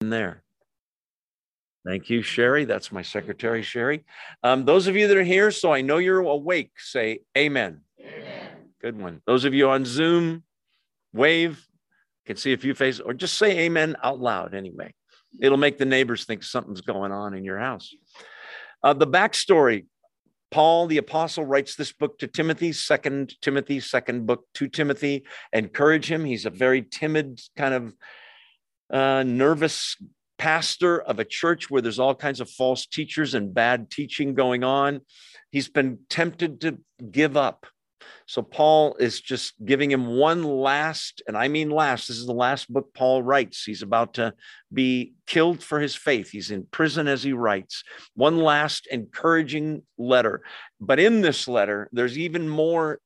there. Thank you, Sherry. That's my secretary, Sherry. Um, those of you that are here, so I know you're awake, say amen. amen. Good one. Those of you on Zoom, wave. Can see a few faces, or just say amen out loud anyway. It'll make the neighbors think something's going on in your house. Uh, the backstory Paul the apostle writes this book to Timothy, second Timothy, second book to Timothy. Encourage him. He's a very timid, kind of uh, nervous pastor of a church where there's all kinds of false teachers and bad teaching going on. He's been tempted to give up. So Paul is just giving him one last, and I mean last, this is the last book Paul writes. He's about to be killed for his faith. He's in prison as he writes. One last encouraging letter. But in this letter, there's even more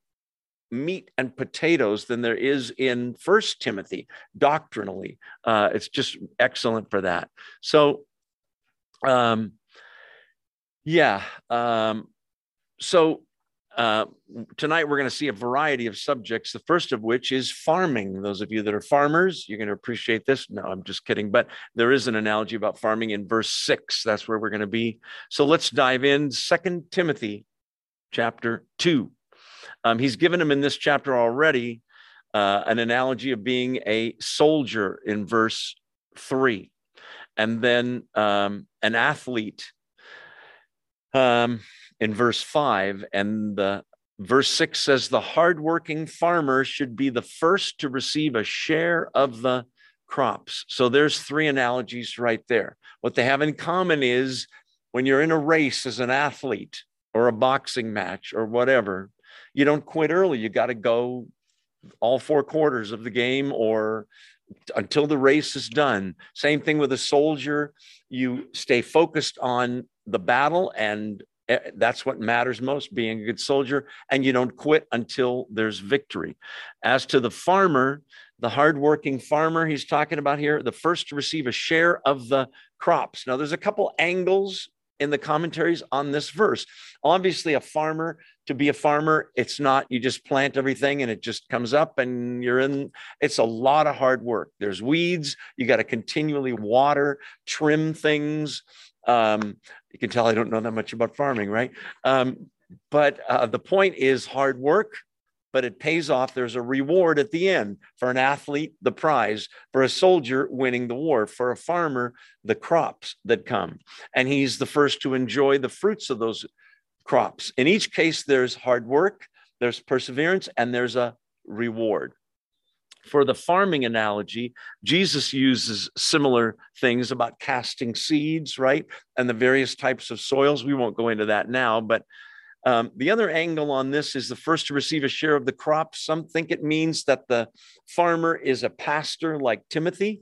meat and potatoes than there is in first timothy doctrinally. Uh, it's just excellent for that. So um, yeah um, so uh, tonight we're going to see a variety of subjects the first of which is farming. Those of you that are farmers you're going to appreciate this. No i'm just kidding but there is an analogy about farming in verse 6 that's where we're going to be. So let's dive in. Second timothy chapter 2 um, he's given him in this chapter already uh, an analogy of being a soldier in verse three, and then um, an athlete um, in verse five. And the verse six says, The hardworking farmer should be the first to receive a share of the crops. So there's three analogies right there. What they have in common is when you're in a race as an athlete or a boxing match or whatever, you don't quit early. You got to go all four quarters of the game or until the race is done. Same thing with a soldier. You stay focused on the battle, and eh, that's what matters most being a good soldier. And you don't quit until there's victory. As to the farmer, the hardworking farmer he's talking about here, the first to receive a share of the crops. Now, there's a couple angles in the commentaries on this verse. Obviously, a farmer to be a farmer, it's not you just plant everything and it just comes up and you're in. It's a lot of hard work. There's weeds. You got to continually water, trim things. Um, you can tell I don't know that much about farming, right? Um, but uh, the point is hard work but it pays off. There's a reward at the end for an athlete, the prize, for a soldier, winning the war, for a farmer, the crops that come. And he's the first to enjoy the fruits of those crops. In each case, there's hard work, there's perseverance, and there's a reward. For the farming analogy, Jesus uses similar things about casting seeds, right? And the various types of soils. We won't go into that now, but um, the other angle on this is the first to receive a share of the crop. Some think it means that the farmer is a pastor like Timothy,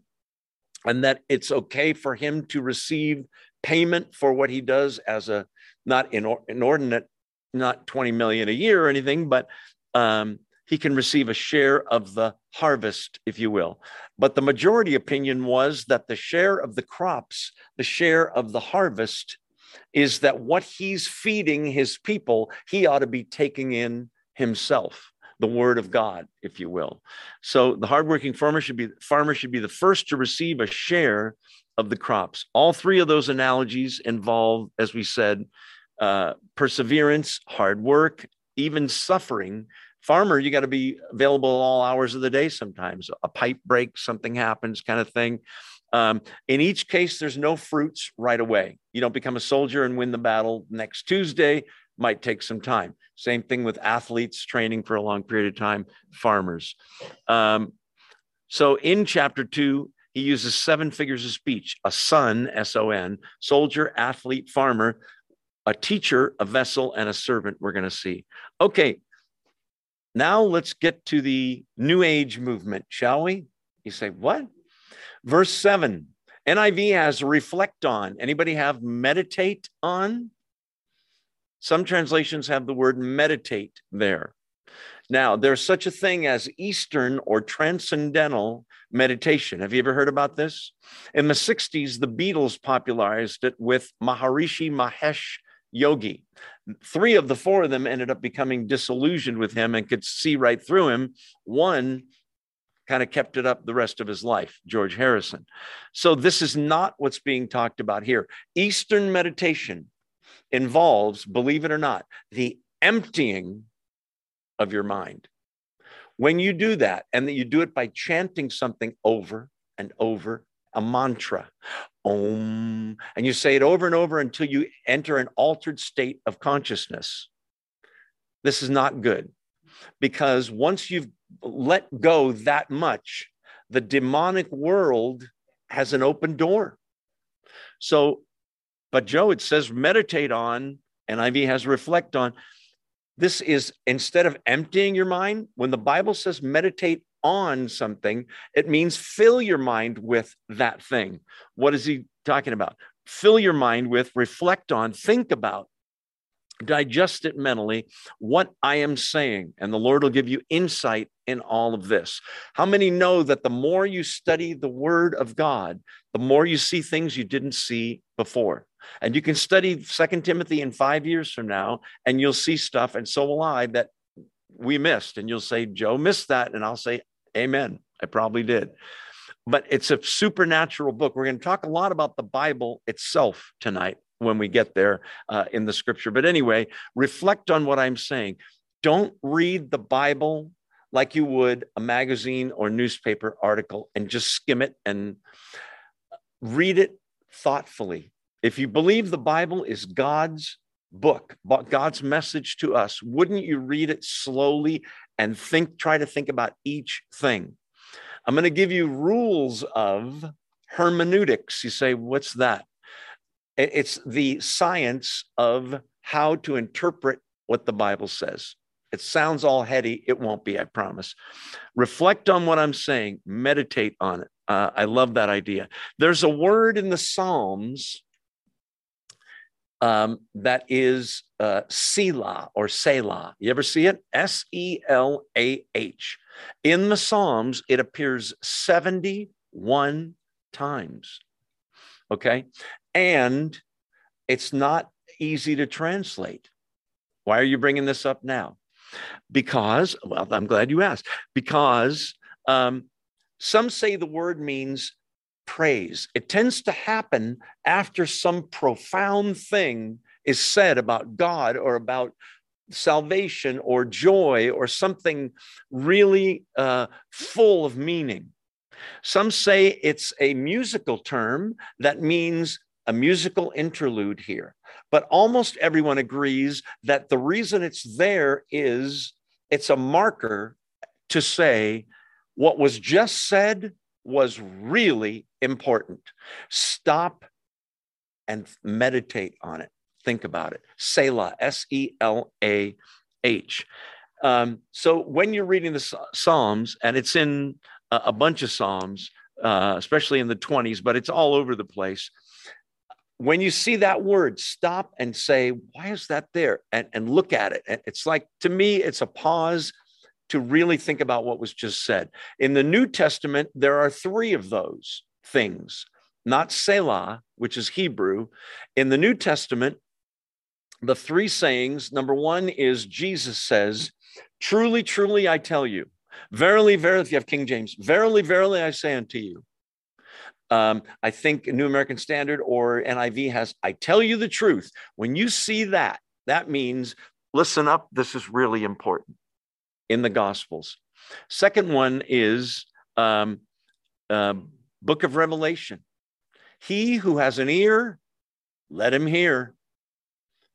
and that it's okay for him to receive payment for what he does as a not inordinate, not 20 million a year or anything, but um, he can receive a share of the harvest, if you will. But the majority opinion was that the share of the crops, the share of the harvest, is that what he's feeding his people, he ought to be taking in himself the word of God, if you will. So the hardworking farmer should be farmer should be the first to receive a share of the crops. All three of those analogies involve, as we said, uh, perseverance, hard work, even suffering. Farmer, you got to be available all hours of the day. Sometimes a pipe breaks, something happens, kind of thing. Um, in each case, there's no fruits right away. You don't become a soldier and win the battle next Tuesday, might take some time. Same thing with athletes training for a long period of time, farmers. Um, so in chapter two, he uses seven figures of speech a son, S O N, soldier, athlete, farmer, a teacher, a vessel, and a servant, we're going to see. Okay, now let's get to the New Age movement, shall we? You say, what? Verse 7, NIV has reflect on. Anybody have meditate on? Some translations have the word meditate there. Now, there's such a thing as Eastern or transcendental meditation. Have you ever heard about this? In the 60s, the Beatles popularized it with Maharishi Mahesh Yogi. Three of the four of them ended up becoming disillusioned with him and could see right through him. One kind of kept it up the rest of his life, George Harrison. So, this is not what's being talked about here. Eastern meditation involves, believe it or not, the emptying of your mind. When you do that, and that you do it by chanting something over and over, a mantra, Om, and you say it over and over until you enter an altered state of consciousness. This is not good because once you've let go that much, the demonic world has an open door. So, but Joe, it says meditate on, NIV has reflect on. This is instead of emptying your mind, when the Bible says meditate on something, it means fill your mind with that thing. What is he talking about? Fill your mind with, reflect on, think about, digest it mentally, what I am saying. And the Lord will give you insight in all of this. How many know that the more you study the Word of God, the more you see things you didn't see before? And you can study Second Timothy in five years from now, and you'll see stuff, and so will I, that we missed. And you'll say, Joe missed that. And I'll say, Amen. I probably did. But it's a supernatural book. We're going to talk a lot about the Bible itself tonight when we get there uh, in the scripture. But anyway, reflect on what I'm saying. Don't read the Bible like you would a magazine or newspaper article and just skim it and read it thoughtfully. If you believe the Bible is God's book, God's message to us, wouldn't you read it slowly and think, try to think about each thing? I'm going to give you rules of hermeneutics. You say, what's that? It's the science of how to interpret what the Bible says. It sounds all heady. It won't be, I promise. Reflect on what I'm saying, meditate on it. Uh, I love that idea. There's a word in the Psalms um, that is uh, Selah or Selah. You ever see it? S E L A H. In the Psalms, it appears 71 times. Okay. And it's not easy to translate. Why are you bringing this up now? Because, well, I'm glad you asked. Because um, some say the word means praise. It tends to happen after some profound thing is said about God or about salvation or joy or something really uh, full of meaning. Some say it's a musical term that means a musical interlude here. But almost everyone agrees that the reason it's there is it's a marker to say what was just said was really important. Stop and meditate on it. Think about it. Selah, S E L A H. Um, so when you're reading the Psalms, and it's in a, bunch of Psalms, uh, especially in the 20s, but it's all over the place. When you see that word, stop and say, Why is that there? And, and look at it. It's like, to me, it's a pause to really think about what was just said. In the New Testament, there are three of those things, not Selah, which is Hebrew. In the New Testament, the three sayings number one is Jesus says, Truly, truly, I tell you, verily, verily, if you have King James, verily, verily, I say unto you. Um, I think New American Standard or NIV has, I tell you the truth. When you see that, that means, listen up, this is really important in the Gospels. Second one is um, uh, Book of Revelation. He who has an ear, let him hear.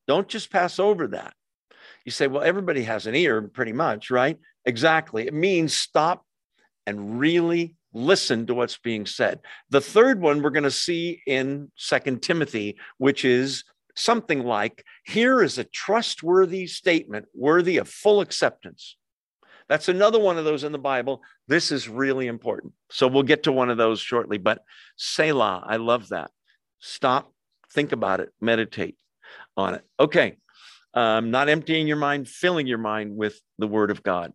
Don't just pass over that. You say, well, everybody has an ear, pretty much, right? Exactly. It means stop and really listen to what's being said. The third one we're going to see in Second Timothy, which is something like here is a trustworthy statement worthy of full acceptance. That's another one of those in the Bible. This is really important. So we'll get to one of those shortly. But Selah, I love that. Stop, think about it, meditate on it. Okay. Um, not emptying your mind, filling your mind with the word of God.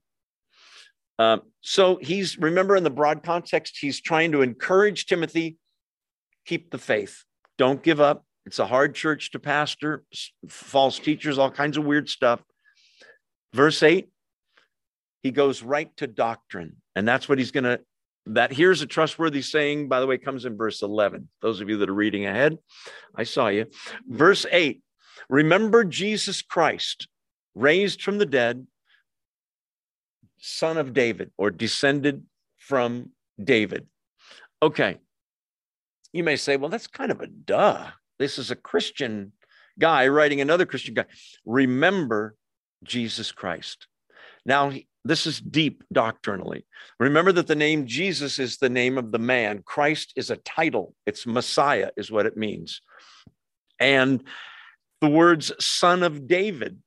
Um, so he's, remember, in the broad context, he's trying to encourage Timothy keep the faith, don't give up. It's a hard church to pastor, false teachers, all kinds of weird stuff. Verse 8 he goes right to doctrine. And that's what he's going to that here's a trustworthy saying, by the way, comes in verse 11. Those of you that are reading ahead, I saw you. Verse 8 Remember Jesus Christ, raised from the dead, son of David, or descended from David. Okay. You may say, well, that's kind of a duh. This is a Christian guy writing another Christian guy. Remember Jesus Christ. Now, this is deep doctrinally. Remember that the name Jesus is the name of the man. Christ is a title, it's Messiah, is what it means. And the words son of David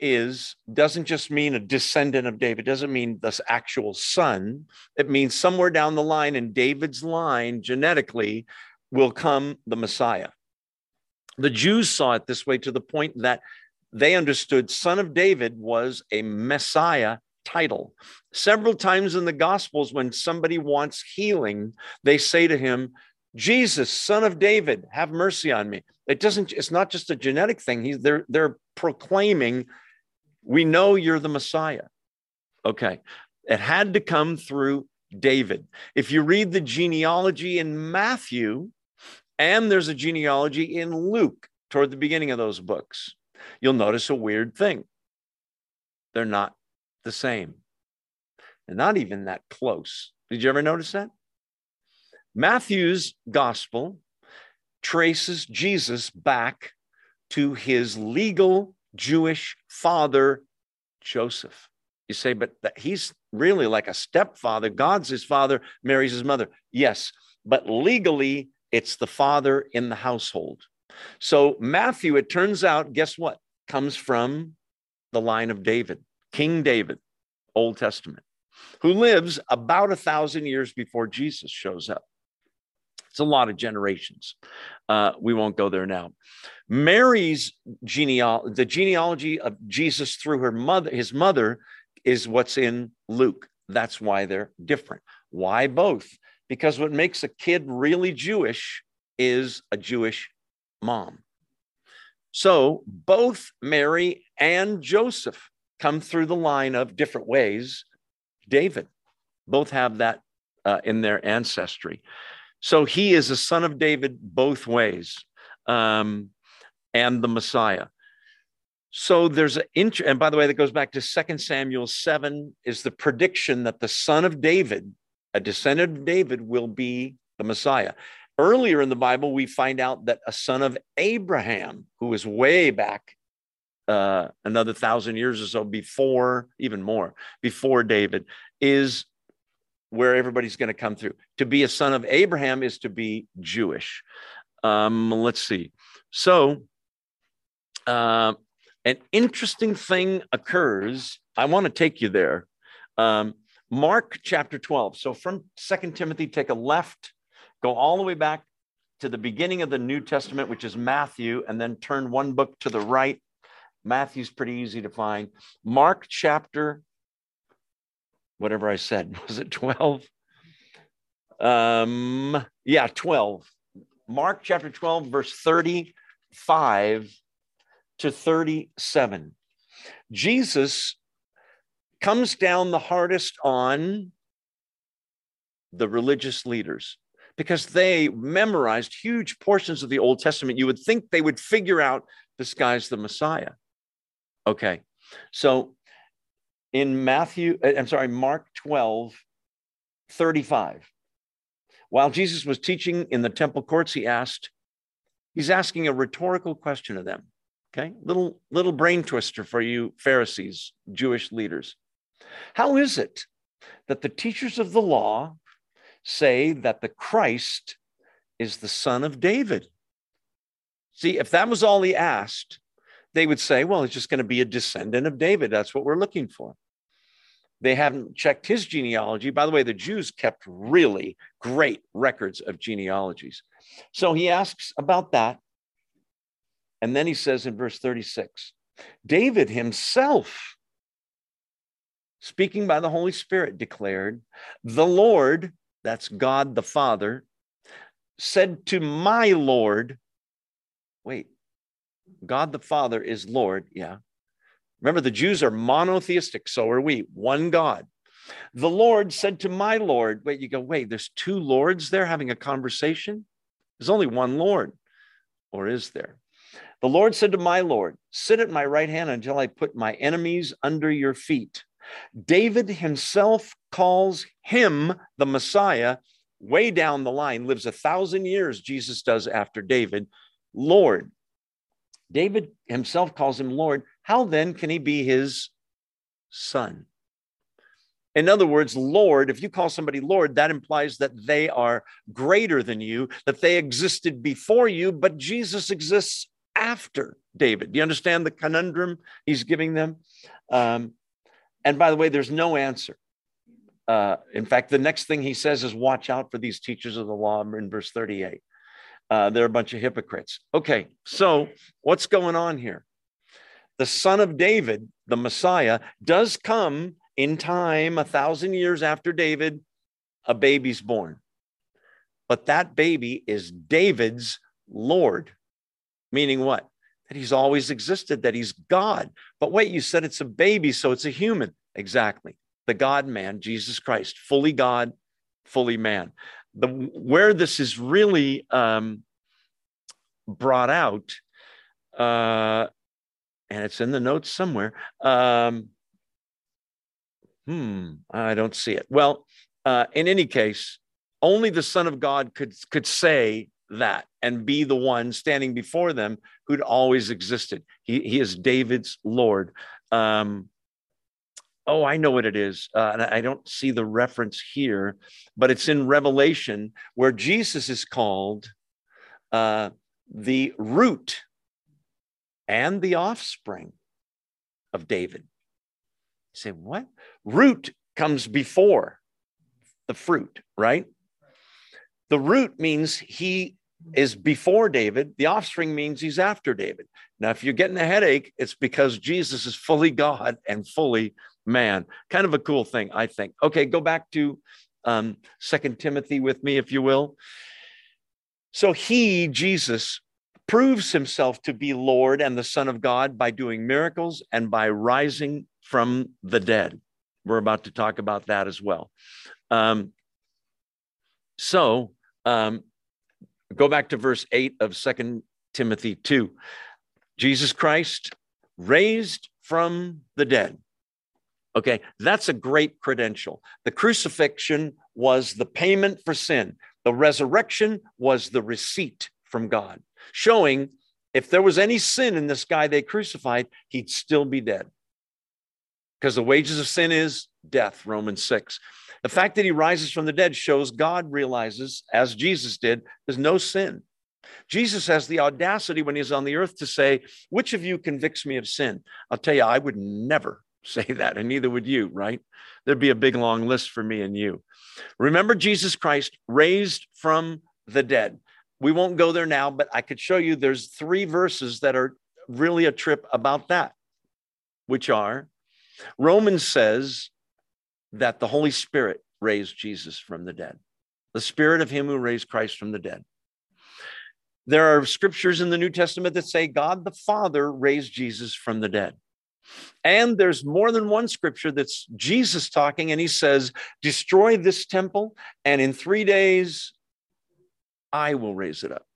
is doesn't just mean a descendant of David, doesn't mean this actual son. It means somewhere down the line in David's line, genetically, will come the Messiah. The Jews saw it this way to the point that they understood son of David was a Messiah title. Several times in the Gospels, when somebody wants healing, they say to him, Jesus, son of David, have mercy on me. It doesn't, it's not just a genetic thing. He's, they're, they're proclaiming, we know you're the Messiah. Okay. It had to come through David. If you read the genealogy in Matthew, and there's a genealogy in Luke toward the beginning of those books, you'll notice a weird thing. They're not the same. They're not even that close. Did you ever notice that? Matthew's gospel traces Jesus back to his legal Jewish father, Joseph. You say, but he's really like a stepfather. God's his father, Mary's his mother. Yes, but legally, it's the father in the household. So Matthew, it turns out, guess what? Comes from the line of David, King David, Old Testament, who lives about a thousand years before Jesus shows up. It's a lot of generations. Uh, we won't go there now. Mary's genealogy, the genealogy of Jesus through her mother, his mother, is what's in Luke. That's why they're different. Why both? Because what makes a kid really Jewish is a Jewish mom. So both Mary and Joseph come through the line of different ways. David, both have that uh, in their ancestry. So he is a son of David both ways, um, and the Messiah. So there's an int- and by the way, that goes back to 2 Samuel 7 is the prediction that the son of David, a descendant of David, will be the Messiah. Earlier in the Bible, we find out that a son of Abraham, who is way back uh, another thousand years or so before, even more, before David, is where everybody's going to come through. To be a son of Abraham is to be Jewish. Um, let's see. So, uh, an interesting thing occurs. I want to take you there. Um, Mark chapter 12. So, from Second Timothy, take a left, go all the way back to the beginning of the New Testament, which is Matthew, and then turn one book to the right. Matthew's pretty easy to find. Mark chapter whatever I said. Was it 12? Um, yeah, 12. Mark chapter 12, verse 35 to 37. Jesus comes down the hardest on the religious leaders because they memorized huge portions of the Old Testament. You would think they would figure out this guy's the Messiah. Okay, so in Matthew, uh, I'm sorry, Mark 12, 35. While Jesus was teaching in the temple courts, he asked, he's asking a rhetorical question of them. Okay, little little brain twister for you Pharisees, Jewish leaders. How is it that the teachers of the law say that the Christ is the son of David? See, if that was all he asked, they would say, well, it's just going to be a descendant of David. That's what we're looking for. They haven't checked his genealogy. By the way, the Jews kept really great records of genealogies. So he asks about that. And then he says in verse 36 David himself, speaking by the Holy Spirit, declared, The Lord, that's God the Father, said to my Lord, wait, God the Father is Lord, yeah. Remember, the Jews are monotheistic, so are we, one God. The Lord said to my Lord, wait, you go, wait, there's two Lords there having a conversation? There's only one Lord, or is there? The Lord said to my Lord, Sit at my right hand until I put my enemies under your feet. David himself calls him the Messiah way down the line, lives a thousand years, Jesus does after David, Lord. David himself calls him Lord. How then can he be his son? In other words, Lord, if you call somebody Lord, that implies that they are greater than you, that they existed before you, but Jesus exists after David. Do you understand the conundrum he's giving them? Um, and by the way, there's no answer. Uh, in fact, the next thing he says is, Watch out for these teachers of the law in verse 38. Uh, they're a bunch of hypocrites. Okay, so what's going on here? The son of David, the Messiah, does come in time, a thousand years after David, a baby's born. But that baby is David's Lord, meaning what? That he's always existed, that he's God. But wait, you said it's a baby, so it's a human. Exactly. The God man, Jesus Christ, fully God, fully man. The, where this is really um, brought out, uh, and it's in the notes somewhere. Um, Hmm, I don't see it. Well, uh, in any case, only the Son of God could could say that and be the one standing before them who'd always existed. He, he is David's Lord. Um, oh, I know what it is. Uh, and I don't see the reference here, but it's in Revelation where Jesus is called uh, the root and the offspring of David. You say, what? Root comes before the fruit, right? The root means he is before David. The offspring means he's after David. Now, if you're getting a headache, it's because Jesus is fully God and fully man. Kind of a cool thing, I think. Okay, go back to um, Second Timothy with me, if you will. So he, Jesus, proves himself to be Lord and the Son of God by doing miracles and by rising from the dead. We're about to talk about that as well. Um, so um, go back to verse 8 of Second Timothy 2. Jesus Christ raised from the dead. Okay, that's a great credential. The crucifixion was the payment for sin, the resurrection was the receipt from God, showing if there was any sin in this guy they crucified, he'd still be dead because the wages of sin is death, Romans 6. The fact that he rises from the dead shows God realizes, as Jesus did, there's no sin. Jesus has the audacity when he's on the earth to say, Which of you convicts me of sin? I'll tell you, I would never say that, and neither would you, right? There'd be a big long list for me and you. Remember Jesus Christ raised from the dead. We won't go there now, but I could show you there's three verses that are really a trip about that, which are Romans says that the Holy Spirit raised Jesus from the dead, the spirit of him who raised Christ from the dead. There are scriptures in the New Testament that say God the Father raised Jesus from the dead. And there's more than one scripture that's Jesus talking, and he says, Destroy this temple, and in three days I will raise it up.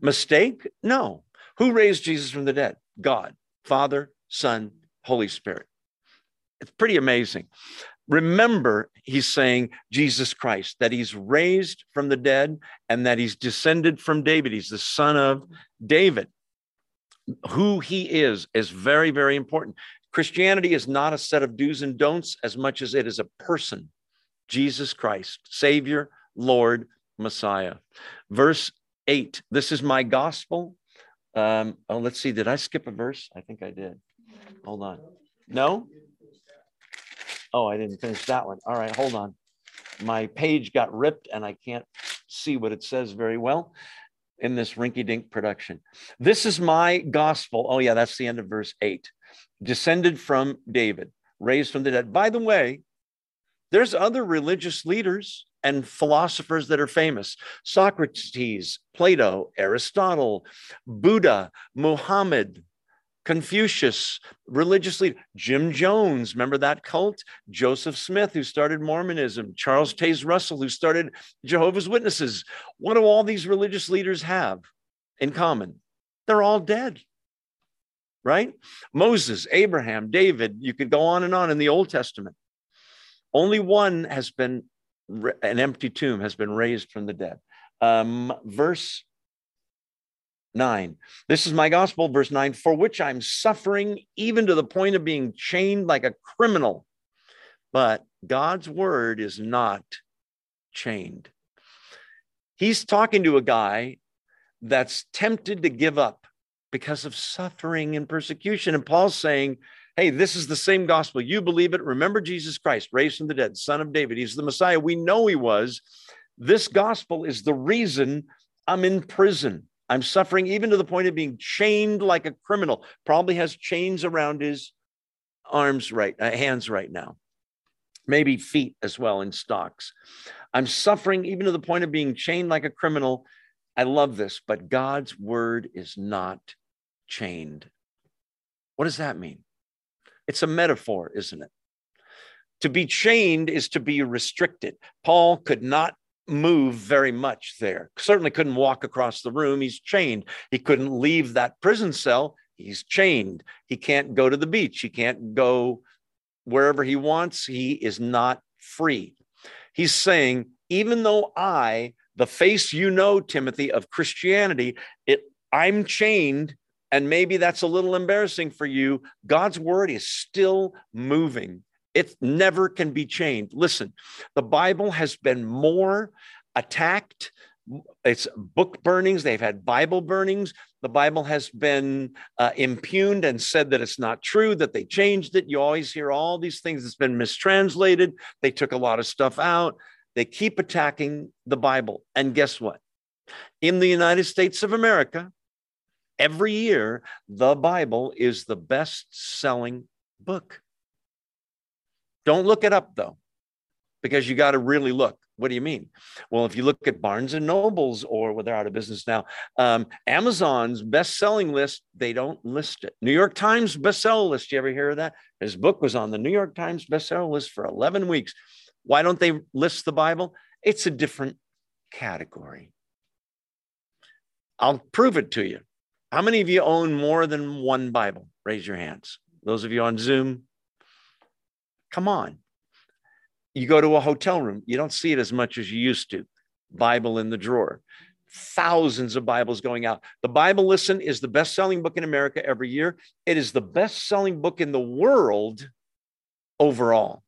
Mistake? No. Who raised Jesus from the dead? God, Father, Son, Holy Spirit. It's pretty amazing. Remember, he's saying Jesus Christ, that he's raised from the dead and that he's descended from David. He's the son of David. Who he is is very, very important. Christianity is not a set of do's and don'ts as much as it is a person, Jesus Christ, Savior, Lord, Messiah. Verse 8 This is my gospel. Um, oh, let's see. Did I skip a verse? I think I did. Hold on. No? Oh, I didn't finish that one. All right, hold on. My page got ripped and I can't see what it says very well in this rinky dink production. This is my gospel. Oh, yeah, that's the end of verse eight. Descended from David, raised from the dead. By the way, there's other religious leaders and philosophers that are famous Socrates, Plato, Aristotle, Buddha, Muhammad, Confucius, religious leader, Jim Jones, remember that cult? Joseph Smith, who started Mormonism, Charles Taze Russell, who started Jehovah's Witnesses. What do all these religious leaders have in common? They're all dead, right? Moses, Abraham, David, you could go on and on in the Old Testament. Only one has been, an empty tomb has been raised from the dead. Um, verse 9. This is my gospel, verse 9, for which I'm suffering even to the point of being chained like a criminal. But God's word is not chained. He's talking to a guy that's tempted to give up because of suffering and persecution. And Paul's saying, Hey, this is the same gospel. You believe it. Remember Jesus Christ, raised from the dead, son of David. He's the Messiah. We know he was. This gospel is the reason I'm in prison. I'm suffering even to the point of being chained like a criminal. Probably has chains around his arms right, uh, hands right now, maybe feet as well in stocks. I'm suffering even to the point of being chained like a criminal. I love this, but God's word is not chained. What does that mean? It's a metaphor, isn't it? To be chained is to be restricted. Paul could not move very much there. Certainly couldn't walk across the room. He's chained. He couldn't leave that prison cell. He's chained. He can't go to the beach. He can't go wherever he wants. He is not free. He's saying, even though I, the face you know, Timothy, of Christianity, it, I'm chained, and maybe that's a little embarrassing for you. God's word is still moving. It never can be changed. Listen, the Bible has been more attacked. It's book burnings. They've had Bible burnings. The Bible has been uh, impugned and said that it's not true, that they changed it. You always hear all these things. It's been mistranslated. They took a lot of stuff out. They keep attacking the Bible. And guess what? In the United States of America, every year, the Bible is the best selling book. Don't look it up though, because you got to really look. What do you mean? Well, if you look at Barnes and Nobles, or well, they're out of business now, um, Amazon's best-selling list, they don't list it. New York Times bestseller list. You ever hear of that? His book was on the New York Times bestseller list for 11 weeks. Why don't they list the Bible? It's a different category. I'll prove it to you. How many of you own more than one Bible? Raise your hands. Those of you on Zoom, Come on. You go to a hotel room, you don't see it as much as you used to. Bible in the drawer. Thousands of Bibles going out. The Bible Listen is the best selling book in America every year. It is the best selling book in the world overall.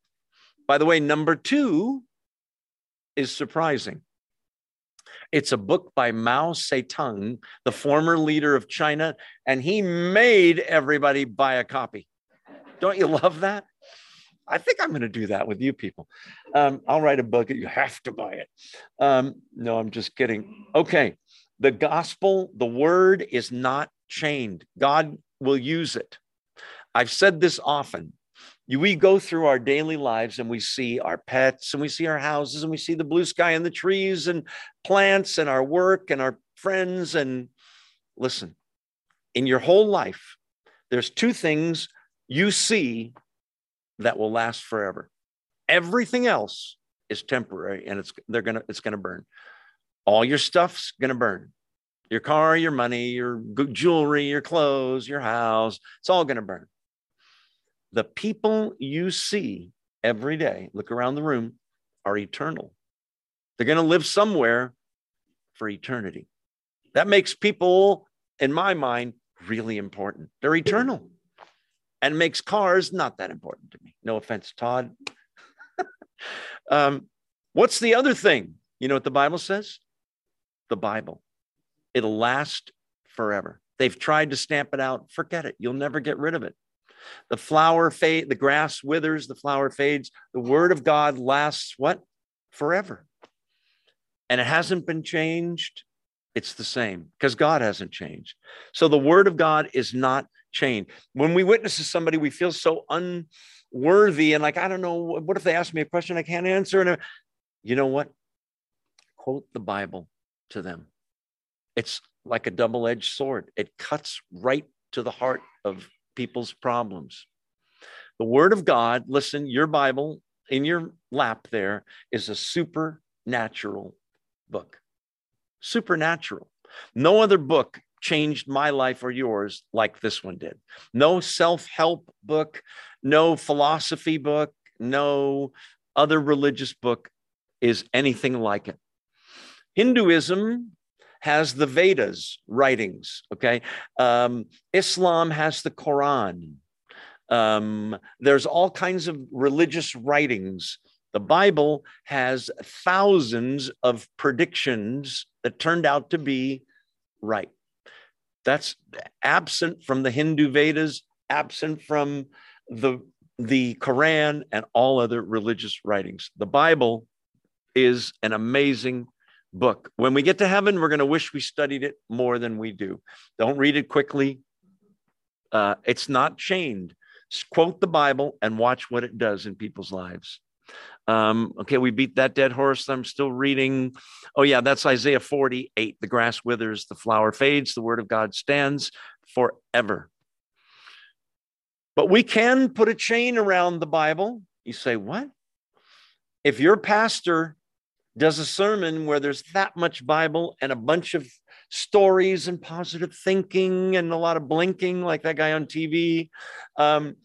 By the way, number two is surprising. It's a book by Mao Zedong, the former leader of China, and he made everybody buy a copy. Don't you love that? I think I'm going to do that with you people. Um, I'll write a book. You have to buy it. Um, no, I'm just kidding. Okay. The gospel, the word is not chained. God will use it. I've said this often. We go through our daily lives and we see our pets and we see our houses and we see the blue sky and the trees and plants and our work and our friends. And listen, in your whole life, there's two things you see that will last forever. Everything else is temporary and it's they're gonna it's gonna burn. All your stuff's gonna burn. Your car, your money, your jewelry, your clothes, your house, it's all gonna burn. The people you see every day, look around the room, are eternal. They're gonna live somewhere for eternity. That makes people, in my mind, really important. They're eternal and makes cars not that important to me. No offense, Todd. um, what's the other thing? You know what the Bible says? The Bible. It'll last forever. They've tried to stamp it out. Forget it. You'll never get rid of it. The flower fade, the grass withers, the flower fades. The word of God lasts what? Forever. And it hasn't been changed. It's the same because God hasn't changed. So the word of God is not chain. When we witness to somebody, we feel so unworthy and like, I don't know, what if they ask me a question I can't answer? And you know what? Quote the Bible to them. It's like a double edged sword, it cuts right to the heart of people's problems. The Word of God, listen, your Bible in your lap there is a supernatural book. Supernatural. No other book changed my life or yours like this one did. No self help book, no philosophy book, no other religious book is anything like it. Hinduism has the Vedas writings, okay? Um, Islam has the Quran. Um, there's all kinds of religious writings. The Bible has thousands of predictions that turned out to be right. That's absent from the Hindu Vedas, absent from the the Quran and all other religious writings. The Bible is an amazing book. When we get to heaven, we're going to wish we studied it more than we do. Don't read it quickly. Uh, it's not chained. Quote the Bible and watch what it does in people's lives. Um, okay, we beat that dead horse. I'm still reading. Oh, yeah, that's Isaiah 48. The grass withers, the flower fades, the word of God stands forever. But we can put a chain around the Bible. You say, what? If your pastor does a sermon where there's that much Bible and a bunch of stories and positive thinking and a lot of blinking, like that guy on TV, um,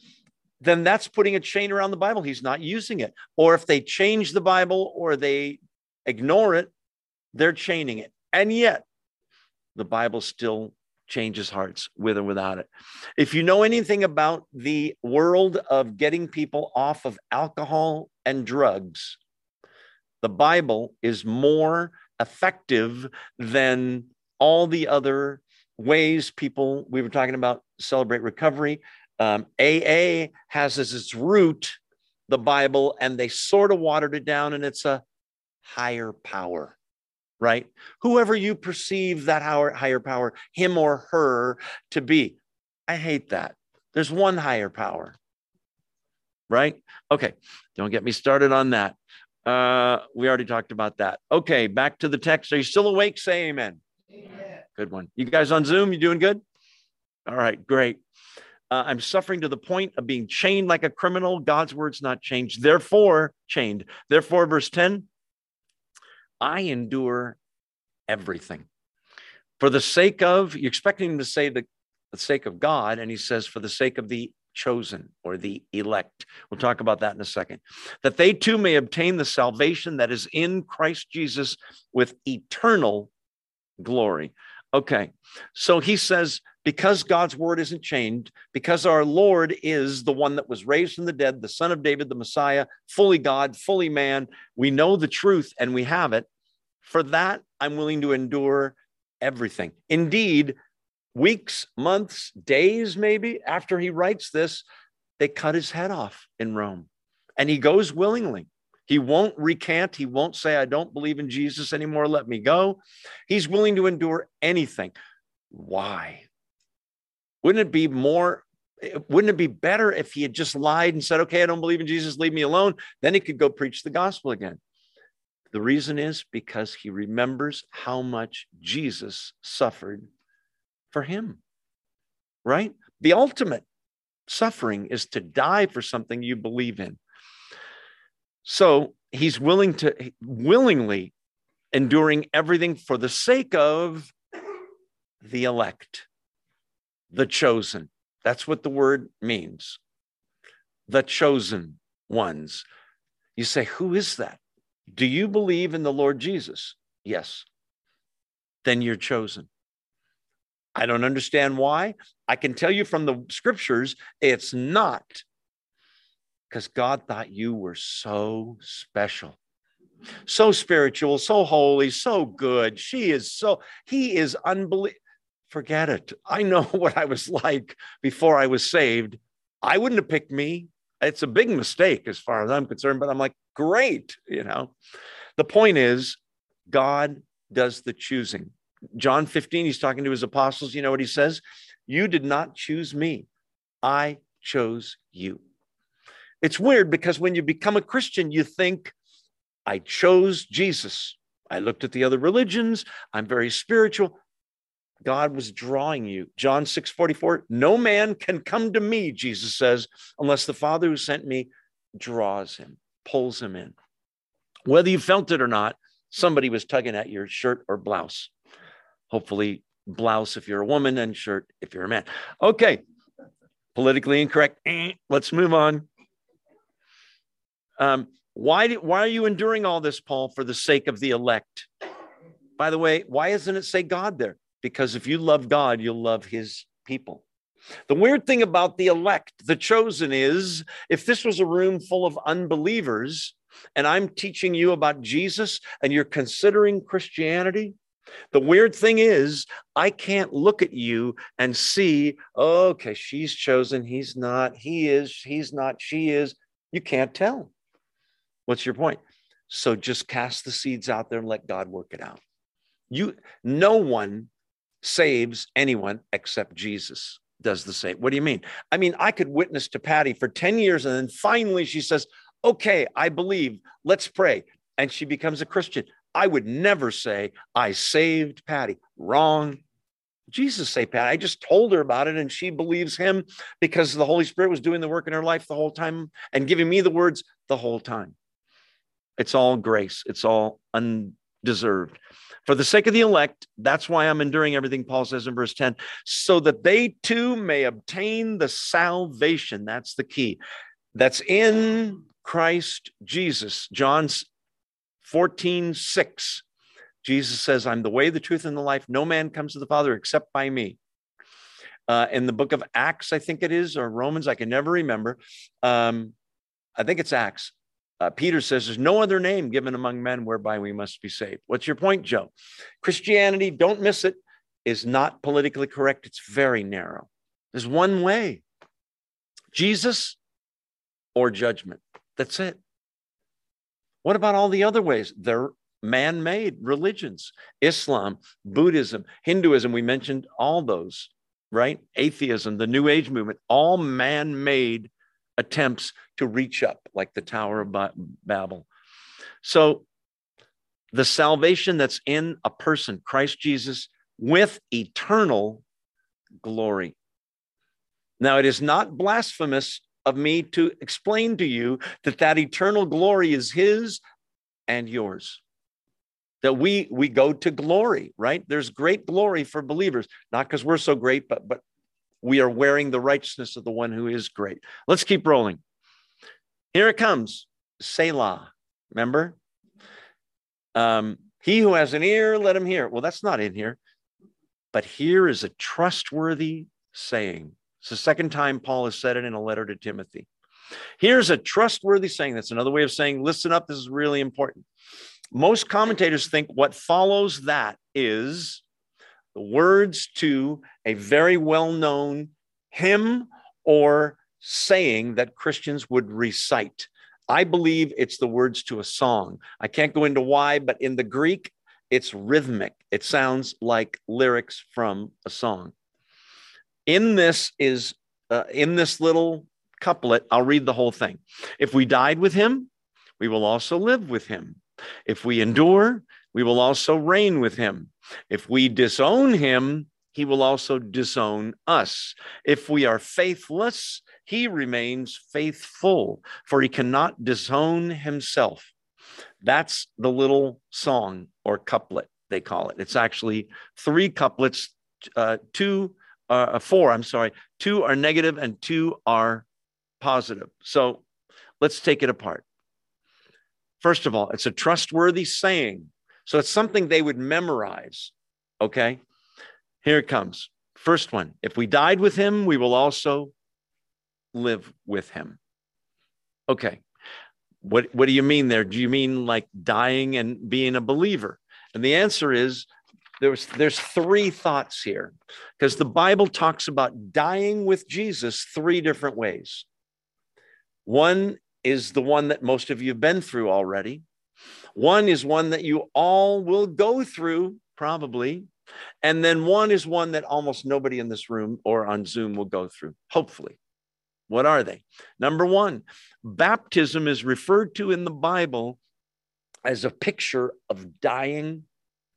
then that's putting a chain around the Bible. He's not using it. Or if they change the Bible or they ignore it, they're chaining it. And yet, the Bible still changes hearts with or without it. If you know anything about the world of getting people off of alcohol and drugs, the Bible is more effective than all the other ways people, we were talking about celebrate recovery. Um, AA has as its root the Bible, and they sort of watered it down, and it's a higher power, right? Whoever you perceive that higher power, him or her, to be. I hate that. There's one higher power, right? Okay, don't get me started on that. Uh, we already talked about that. Okay, back to the text. Are you still awake? Say amen. amen. Good one. You guys on Zoom, you doing good? All right, great. Uh, I'm suffering to the point of being chained like a criminal. God's word's not changed. Therefore, chained. Therefore, verse 10 I endure everything. For the sake of, you're expecting him to say the, the sake of God, and he says, for the sake of the chosen or the elect. We'll talk about that in a second. That they too may obtain the salvation that is in Christ Jesus with eternal glory. Okay, so he says, because God's word isn't changed, because our Lord is the one that was raised from the dead, the Son of David, the Messiah, fully God, fully man, we know the truth and we have it. For that, I'm willing to endure everything. Indeed, weeks, months, days, maybe after he writes this, they cut his head off in Rome. And he goes willingly. He won't recant. He won't say, I don't believe in Jesus anymore. Let me go. He's willing to endure anything. Why? Wouldn't it be more? Wouldn't it be better if he had just lied and said, okay, I don't believe in Jesus, leave me alone? Then he could go preach the gospel again. The reason is because he remembers how much Jesus suffered for him, right? The ultimate suffering is to die for something you believe in. So he's willing to, willingly enduring everything for the sake of the elect, the chosen. That's what the word means. The chosen ones. You say, who is that? Do you believe in the Lord Jesus? Yes. Then you're chosen. I don't understand why. I can tell you from the scriptures, it's not because God thought you were so special, so spiritual, so holy, so good. She is so, he is unbelievable. Forget it. I know what I was like before I was saved. I wouldn't have picked me. It's a big mistake as far as I'm concerned, but I'm like, great. You know, the point is, God does the choosing. John 15, he's talking to his apostles. You know what he says? You did not choose me, I chose you. It's weird because when you become a Christian, you think, I chose Jesus. I looked at the other religions. I'm very spiritual. God was drawing you. John 6 44, no man can come to me, Jesus says, unless the Father who sent me draws him, pulls him in. Whether you felt it or not, somebody was tugging at your shirt or blouse. Hopefully, blouse if you're a woman and shirt if you're a man. Okay, politically incorrect. Eh, let's move on. Um, why, do, why are you enduring all this, Paul, for the sake of the elect? By the way, why doesn't it say God there? Because if you love God, you'll love his people. The weird thing about the elect, the chosen, is if this was a room full of unbelievers and I'm teaching you about Jesus and you're considering Christianity, the weird thing is, I can't look at you and see, okay, she's chosen, he's not, he is, he's not, she is. You can't tell. What's your point? So just cast the seeds out there and let God work it out. You no one saves anyone except Jesus does the same. What do you mean? I mean, I could witness to Patty for 10 years and then finally she says, "Okay, I believe. Let's pray." And she becomes a Christian. I would never say I saved Patty. Wrong. Jesus say Patty. I just told her about it and she believes him because the Holy Spirit was doing the work in her life the whole time and giving me the words the whole time. It's all grace. It's all undeserved. For the sake of the elect, that's why I'm enduring everything Paul says in verse 10, so that they too may obtain the salvation. That's the key. That's in Christ Jesus. John's 14, 6. Jesus says, I'm the way, the truth, and the life. No man comes to the Father except by me. Uh, in the book of Acts, I think it is, or Romans, I can never remember. Um, I think it's Acts uh, Peter says there's no other name given among men whereby we must be saved. What's your point, Joe? Christianity, don't miss it, is not politically correct. It's very narrow. There's one way Jesus or judgment. That's it. What about all the other ways? They're man made religions Islam, Buddhism, Hinduism. We mentioned all those, right? Atheism, the New Age movement, all man made attempts to reach up, like the Tower of Babel. So, the salvation that's in a person, Christ Jesus, with eternal glory. Now, it is not blasphemous of me to explain to you that that eternal glory is His and yours. That we we go to glory, right? There's great glory for believers, not because we're so great, but but we are wearing the righteousness of the one who is great. Let's keep rolling. Here it comes Selah. Remember? Um, he who has an ear, let him hear. Well, that's not in here. But here is a trustworthy saying. It's the second time Paul has said it in a letter to Timothy. Here's a trustworthy saying. That's another way of saying, listen up, this is really important. Most commentators think what follows that is the words to a very well known hymn or saying that Christians would recite. I believe it's the words to a song. I can't go into why, but in the Greek, it's rhythmic. It sounds like lyrics from a song. In this is uh, in this little couplet, I'll read the whole thing. If we died with him, we will also live with him. If we endure, we will also reign with him. If we disown him, he will also disown us. If we are faithless, he remains faithful, for he cannot disown himself. That's the little song or couplet, they call it. It's actually three couplets, uh, two, uh, four, I'm sorry, two are negative and two are positive. So let's take it apart. First of all, it's a trustworthy saying. So it's something they would memorize. Okay. Here it comes. First one if we died with him, we will also live with him. Okay. What, what do you mean there? Do you mean like dying and being a believer? And the answer is there's, there's three thoughts here because the Bible talks about dying with Jesus three different ways. One is the one that most of you have been through already. One is one that you all will go through, probably. And then one is one that almost nobody in this room or on Zoom will go through, hopefully. What are they? Number one, baptism is referred to in the Bible as a picture of dying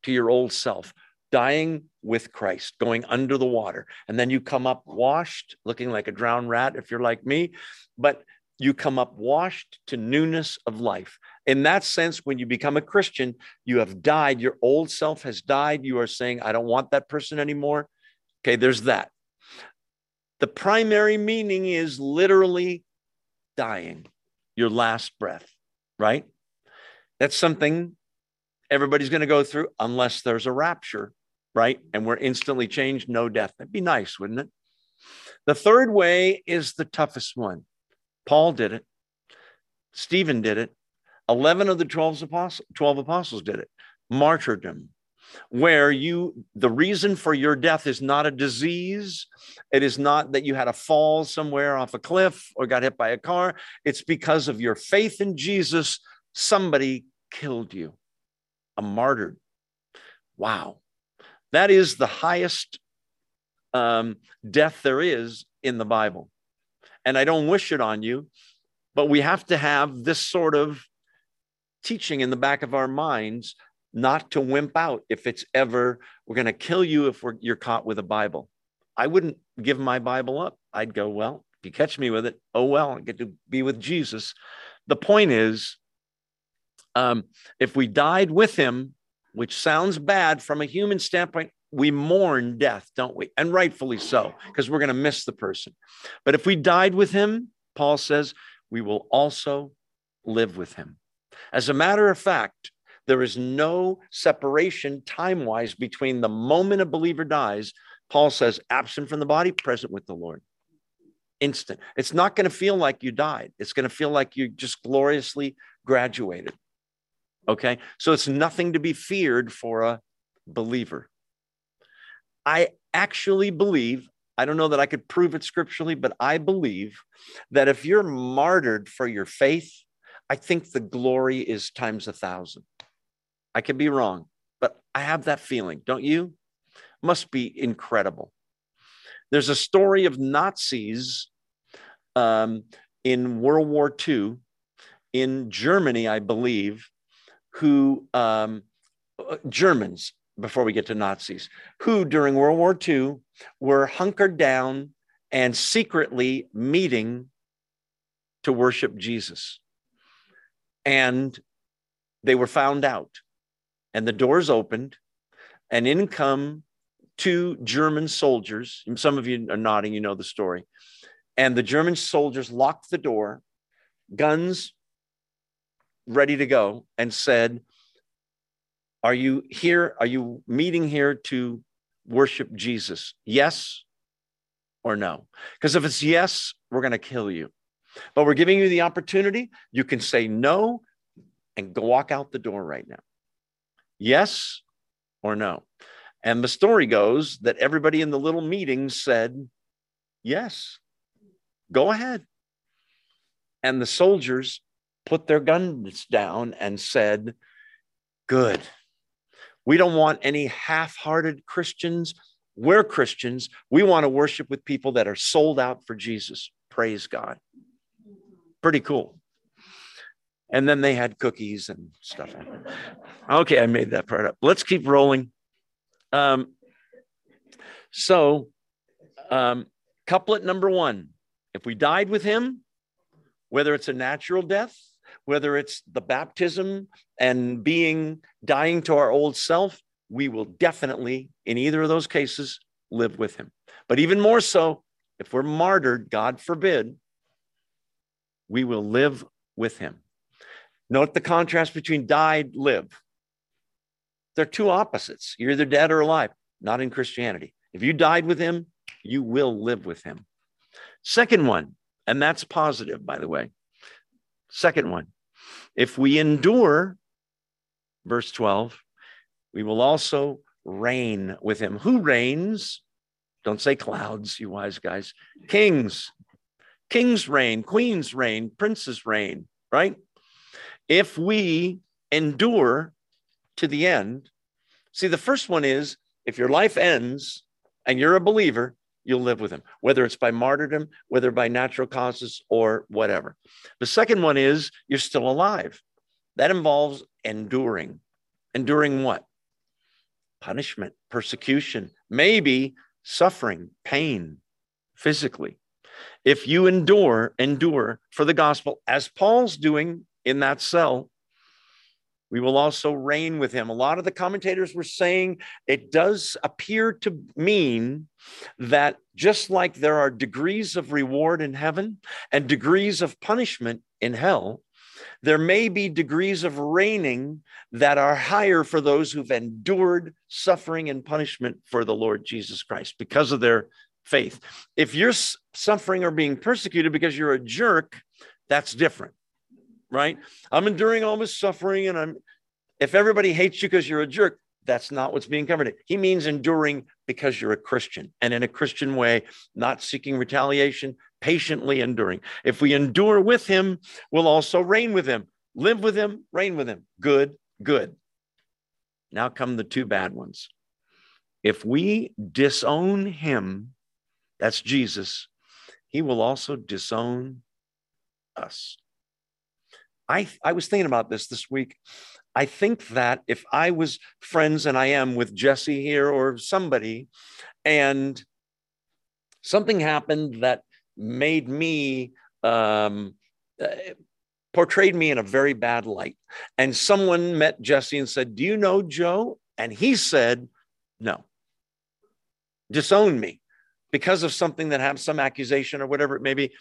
to your old self. dying with Christ, going under the water. And then you come up washed, looking like a drowned rat if you're like me, but you come up washed to newness of life. In that sense, when you become a Christian, you have died. Your old self has died. You are saying, I don't want that person anymore. Okay, there's that. The primary meaning is literally dying, your last breath, right? That's something everybody's going to go through unless there's a rapture, right? And we're instantly changed, no death. That'd be nice, wouldn't it? The third way is the toughest one. Paul did it. Stephen did it. 11 of the 12 apostles, 12 apostles did it. Martyrdom, where you the reason for your death is not a disease. It is not that you had a fall somewhere off a cliff or got hit by a car. It's because of your faith in jesus somebody killed you a martyr. Wow. That is the highest um, death there is in the bible. And i don't wish it on you but we have to have this sort of teaching in the back of our minds not to wimp out if it's ever we're going to kill you if you're caught with a bible. I wouldn't give my bible up. I'd go well if you catch me with it oh well i get to be with jesus. The point is um, if we died with him which sounds bad from a human standpoint we mourn death don't we? And rightfully so because we're going to miss the person. But if we died with him paul says we will also live with him as a matter of fact there is no separation time wise between the moment a believer dies. Paul says, absent from the body, present with the Lord. Instant. It's not going to feel like you died. It's going to feel like you just gloriously graduated. Okay. So it's nothing to be feared for a believer. I actually believe, I don't know that I could prove it scripturally, but I believe that if you're martyred for your faith, I think the glory is times a thousand. I could be wrong, but I have that feeling, don't you? Must be incredible. There's a story of Nazis um, in World War II in Germany, I believe, who um, Germans, before we get to Nazis, who during World War II were hunkered down and secretly meeting to worship Jesus. And they were found out and the doors opened, and in come two German soldiers. Some of you are nodding, you know the story. And the German soldiers locked the door, guns ready to go, and said, Are you here? Are you meeting here to worship Jesus? Yes or no? Because if it's yes, we're going to kill you. But we're giving you the opportunity. You can say no and go walk out the door right now. Yes or no? And the story goes that everybody in the little meeting said, Yes, go ahead. And the soldiers put their guns down and said, Good. We don't want any half hearted Christians. We're Christians. We want to worship with people that are sold out for Jesus. Praise God. Pretty cool. And then they had cookies and stuff. Okay, I made that part up. Let's keep rolling. Um, so, um, couplet number one if we died with him, whether it's a natural death, whether it's the baptism and being dying to our old self, we will definitely, in either of those cases, live with him. But even more so, if we're martyred, God forbid, we will live with him. Note the contrast between died, live. They're two opposites. You're either dead or alive, not in Christianity. If you died with him, you will live with him. Second one, and that's positive, by the way. Second one, if we endure, verse 12, we will also reign with him. Who reigns? Don't say clouds, you wise guys. Kings. Kings reign, queens reign, princes reign, right? If we endure to the end. See, the first one is if your life ends and you're a believer, you'll live with him, whether it's by martyrdom, whether by natural causes, or whatever. The second one is you're still alive. That involves enduring. Enduring what? punishment, persecution, maybe suffering, pain physically. If you endure, endure for the gospel, as Paul's doing in that cell, we will also reign with him. A lot of the commentators were saying it does appear to mean that just like there are degrees of reward in heaven and degrees of punishment in hell, there may be degrees of reigning that are higher for those who've endured suffering and punishment for the Lord Jesus Christ because of their faith. If you're suffering or being persecuted because you're a jerk, that's different, right? I'm enduring all this suffering and I'm, if everybody hates you because you're a jerk, that's not what's being covered. He means enduring because you're a Christian and in a Christian way, not seeking retaliation, patiently enduring. If we endure with him, we'll also reign with him, live with him, reign with him. Good, good. Now come the two bad ones. If we disown him, that's Jesus, he will also disown us. I, I was thinking about this this week. I think that if I was friends, and I am with Jesse here or somebody, and something happened that made me, um, uh, portrayed me in a very bad light, and someone met Jesse and said, Do you know Joe? And he said, No. Disown me because of something that happened, some accusation or whatever it may be.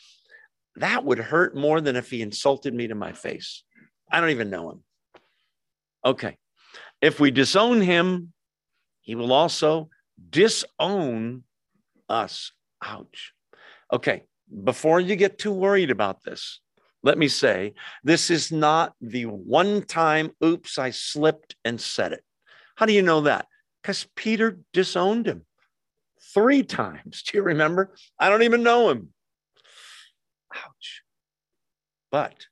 That would hurt more than if he insulted me to my face. I don't even know him. Okay. If we disown him, he will also disown us. Ouch. Okay. Before you get too worried about this, let me say this is not the one time, oops, I slipped and said it. How do you know that? Because Peter disowned him three times. Do you remember? I don't even know him. Ouch. But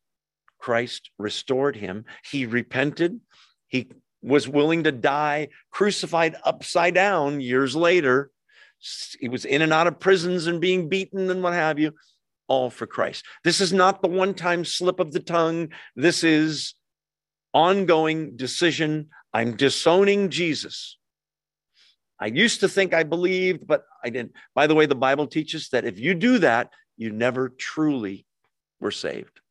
Christ restored him. He repented. He was willing to die crucified upside down years later. He was in and out of prisons and being beaten and what have you, all for Christ. This is not the one time slip of the tongue. This is ongoing decision. I'm disowning Jesus. I used to think I believed, but I didn't. By the way, the Bible teaches that if you do that, you never truly were saved.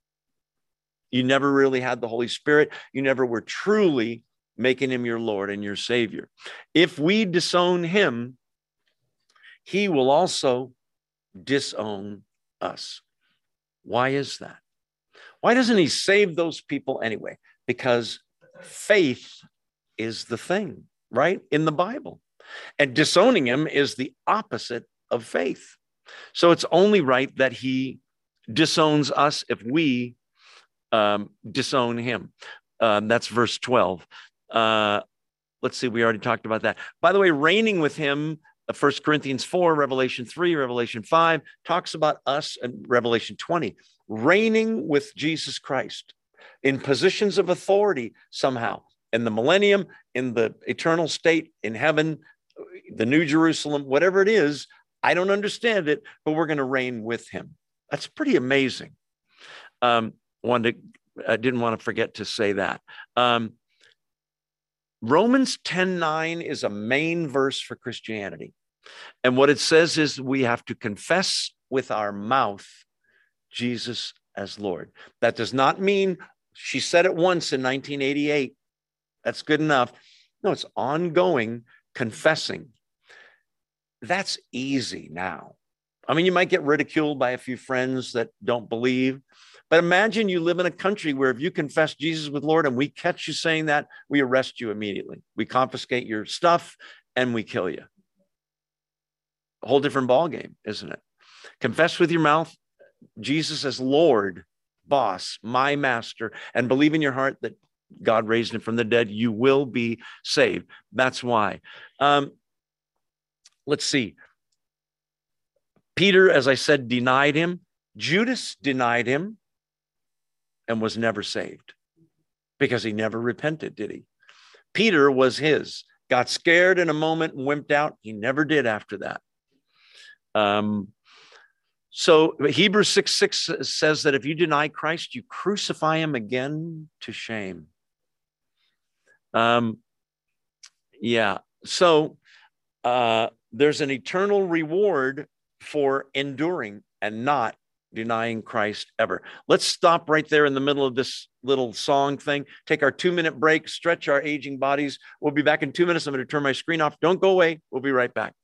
You never really had the Holy Spirit. You never were truly making him your Lord and your Savior. If we disown him, he will also disown us. Why is that? Why doesn't he save those people anyway? Because faith is the thing, right? In the Bible. And disowning him is the opposite of faith. So it's only right that he disowns us if we um, disown him. Um, that's verse 12. Uh, let's see, we already talked about that. By the way, reigning with him, uh, First Corinthians 4, Revelation 3, Revelation 5 talks about us and Revelation 20, reigning with Jesus Christ in positions of authority somehow in the millennium, in the eternal state, in heaven, the New Jerusalem, whatever it is. I don't understand it, but we're going to reign with him. That's pretty amazing. Um, wanted to, I didn't want to forget to say that. Um, Romans 10 9 is a main verse for Christianity. And what it says is we have to confess with our mouth Jesus as Lord. That does not mean she said it once in 1988. That's good enough. No, it's ongoing confessing. That's easy now. I mean, you might get ridiculed by a few friends that don't believe, but imagine you live in a country where if you confess Jesus with Lord and we catch you saying that, we arrest you immediately. We confiscate your stuff and we kill you. A whole different ballgame, isn't it? Confess with your mouth Jesus as Lord, boss, my master, and believe in your heart that God raised him from the dead, you will be saved. That's why. Um, let's see. Peter, as I said, denied him. Judas denied him and was never saved because he never repented, did he? Peter was his, got scared in a moment and wimped out. He never did after that. Um, so Hebrews 6 6 says that if you deny Christ, you crucify him again to shame. Um, yeah, so uh, there's an eternal reward for enduring and not denying Christ ever. Let's stop right there in the middle of this little song thing, take our two minute break, stretch our aging bodies. We'll be back in two minutes. I'm going to turn my screen off. Don't go away. We'll be right back.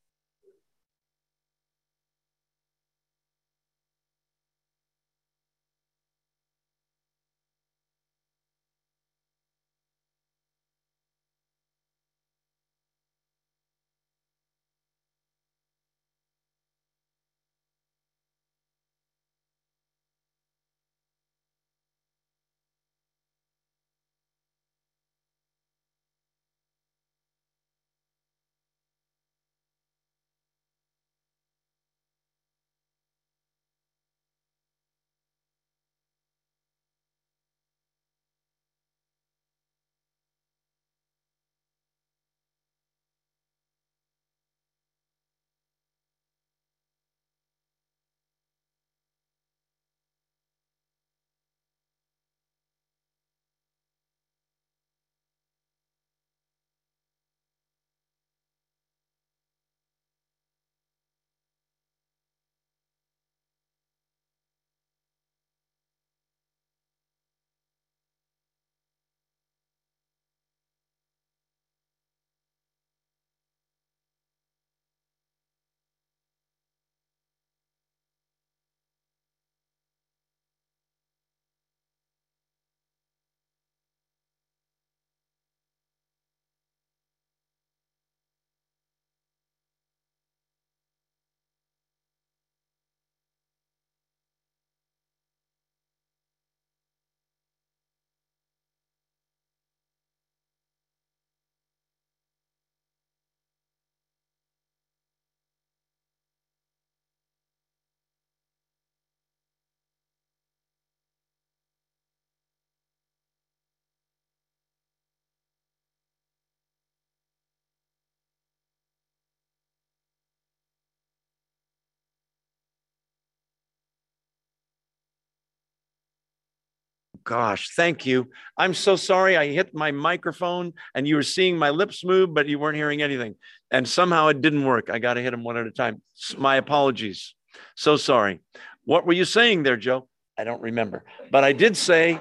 Gosh, thank you. I'm so sorry. I hit my microphone and you were seeing my lips move, but you weren't hearing anything. And somehow it didn't work. I got to hit them one at a time. My apologies. So sorry. What were you saying there, Joe? I don't remember. But I did say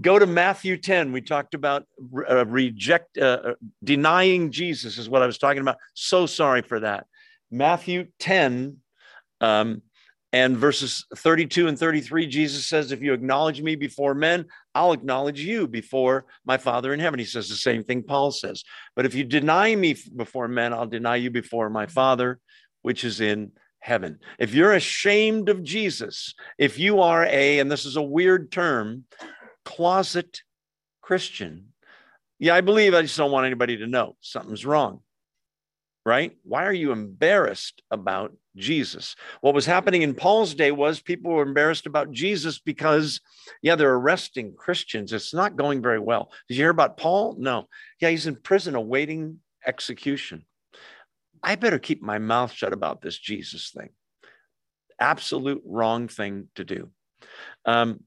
go to Matthew 10. We talked about uh, reject, uh, uh, denying Jesus, is what I was talking about. So sorry for that. Matthew 10. Um, and verses 32 and 33, Jesus says, If you acknowledge me before men, I'll acknowledge you before my Father in heaven. He says the same thing Paul says. But if you deny me before men, I'll deny you before my Father, which is in heaven. If you're ashamed of Jesus, if you are a, and this is a weird term, closet Christian, yeah, I believe I just don't want anybody to know something's wrong right? Why are you embarrassed about Jesus? What was happening in Paul's day was people were embarrassed about Jesus because, yeah, they're arresting Christians. It's not going very well. Did you hear about Paul? No. Yeah, he's in prison awaiting execution. I better keep my mouth shut about this Jesus thing. Absolute wrong thing to do. Um,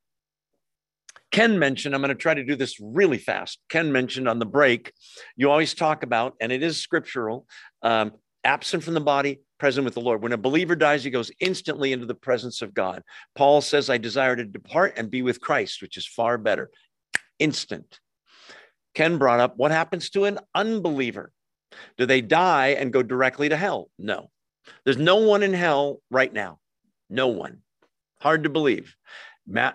Ken mentioned, I'm going to try to do this really fast. Ken mentioned on the break, you always talk about, and it is scriptural, um, absent from the body, present with the Lord. When a believer dies, he goes instantly into the presence of God. Paul says, I desire to depart and be with Christ, which is far better. Instant. Ken brought up what happens to an unbeliever? Do they die and go directly to hell? No. There's no one in hell right now. No one. Hard to believe. Uh,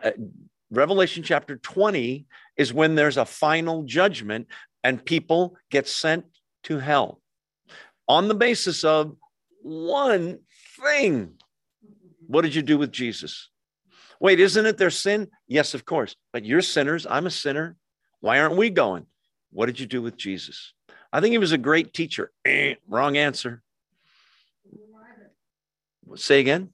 Revelation chapter 20 is when there's a final judgment and people get sent to hell on the basis of one thing. What did you do with Jesus? Wait, isn't it their sin? Yes, of course. But you're sinners. I'm a sinner. Why aren't we going? What did you do with Jesus? I think he was a great teacher. Eh, wrong answer. Say again.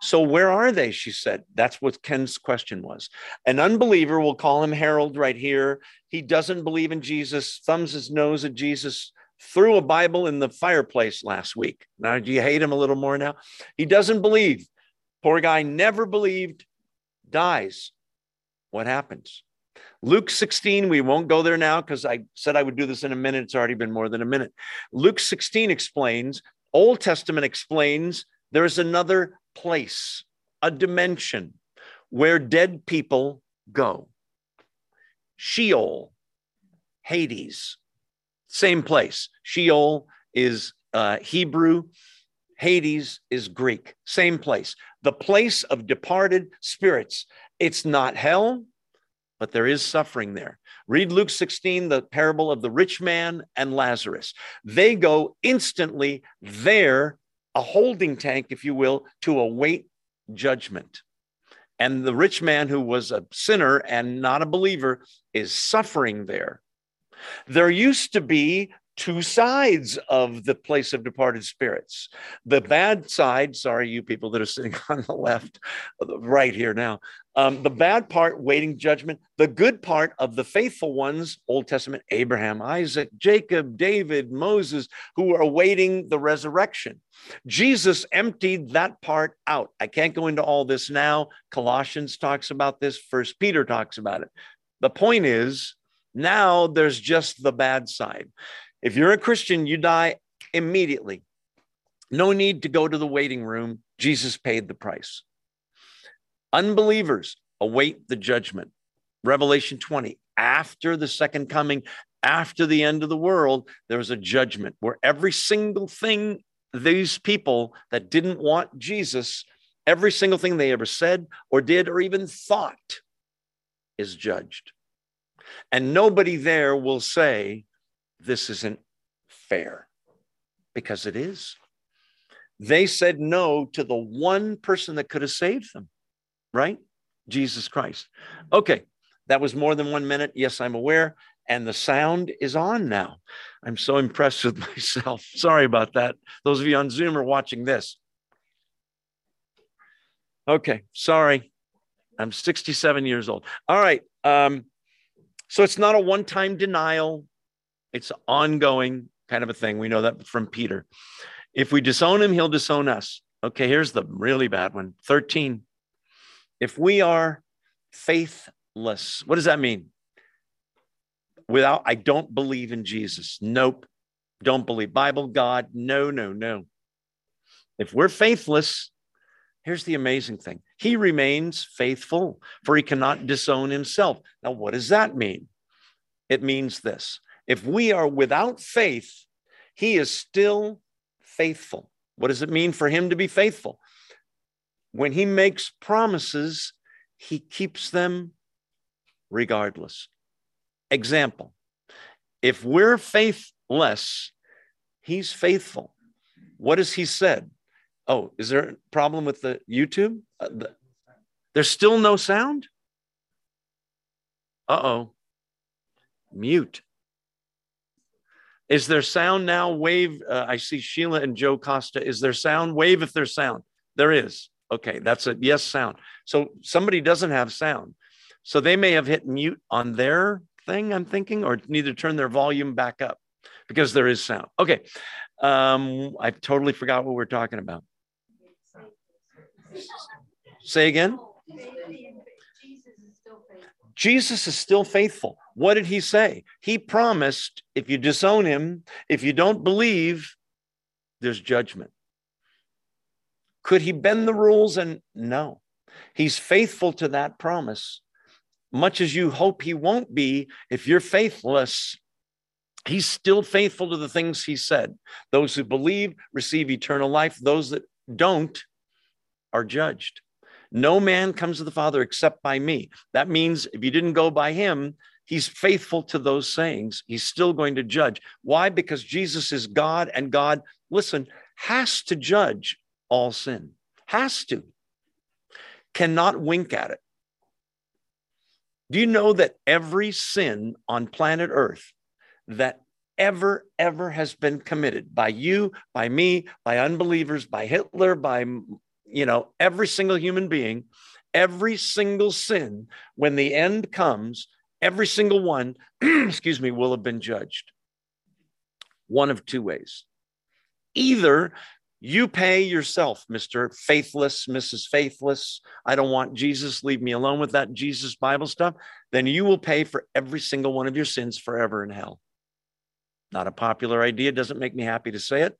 So where are they? She said. That's what Ken's question was. An unbeliever, we'll call him Harold right here. He doesn't believe in Jesus, thumbs his nose at Jesus, threw a Bible in the fireplace last week. Now, do you hate him a little more now? He doesn't believe. Poor guy never believed, dies. What happens? Luke 16, we won't go there now because I said I would do this in a minute. It's already been more than a minute. Luke 16 explains, Old Testament explains there's another place, a dimension where dead people go. Sheol, Hades, same place. Sheol is uh, Hebrew, Hades is Greek, same place. The place of departed spirits. It's not hell, but there is suffering there. Read Luke 16, the parable of the rich man and Lazarus. They go instantly there, a holding tank, if you will, to await judgment. And the rich man who was a sinner and not a believer is suffering there. There used to be two sides of the place of departed spirits. The bad side, sorry, you people that are sitting on the left, right here now, um, the bad part, waiting judgment, the good part of the faithful ones, Old Testament, Abraham, Isaac, Jacob, David, Moses, who are awaiting the resurrection. Jesus emptied that part out. I can't go into all this now. Colossians talks about this, First Peter talks about it. The point is, now there's just the bad side. If you're a Christian, you die immediately. No need to go to the waiting room. Jesus paid the price. Unbelievers await the judgment. Revelation 20, after the second coming, after the end of the world, there's a judgment where every single thing these people that didn't want Jesus, every single thing they ever said or did or even thought is judged. And nobody there will say, this isn't fair because it is. They said no to the one person that could have saved them, right? Jesus Christ. Okay, that was more than one minute. Yes, I'm aware. And the sound is on now. I'm so impressed with myself. Sorry about that. Those of you on Zoom are watching this. Okay, sorry. I'm 67 years old. All right. Um, so it's not a one time denial. It's ongoing kind of a thing. We know that from Peter. If we disown him, he'll disown us. Okay, here's the really bad one 13. If we are faithless, what does that mean? Without, I don't believe in Jesus. Nope. Don't believe Bible, God. No, no, no. If we're faithless, here's the amazing thing He remains faithful, for he cannot disown himself. Now, what does that mean? It means this if we are without faith, he is still faithful. What does it mean for him to be faithful? When he makes promises, he keeps them regardless. Example if we're faithless, he's faithful. What has he said? Oh, is there a problem with the YouTube? Uh, the, there's still no sound? Uh oh. Mute. Is there sound now? Wave. Uh, I see Sheila and Joe Costa. Is there sound? Wave if there's sound. There is. Okay, that's a yes sound. So somebody doesn't have sound. So they may have hit mute on their thing, I'm thinking, or need to turn their volume back up because there is sound. Okay. Um, I totally forgot what we're talking about. Say again. Jesus is still faithful. What did he say? He promised if you disown him, if you don't believe, there's judgment. Could he bend the rules? And no, he's faithful to that promise. Much as you hope he won't be, if you're faithless, he's still faithful to the things he said. Those who believe receive eternal life, those that don't are judged. No man comes to the Father except by me. That means if you didn't go by him, he's faithful to those sayings. He's still going to judge. Why? Because Jesus is God, and God, listen, has to judge all sin, has to, cannot wink at it. Do you know that every sin on planet Earth that ever, ever has been committed by you, by me, by unbelievers, by Hitler, by you know, every single human being, every single sin, when the end comes, every single one, excuse me, will have been judged. One of two ways. Either You pay yourself, Mr. Faithless, Mrs. Faithless. I don't want Jesus. Leave me alone with that Jesus Bible stuff. Then you will pay for every single one of your sins forever in hell. Not a popular idea, doesn't make me happy to say it.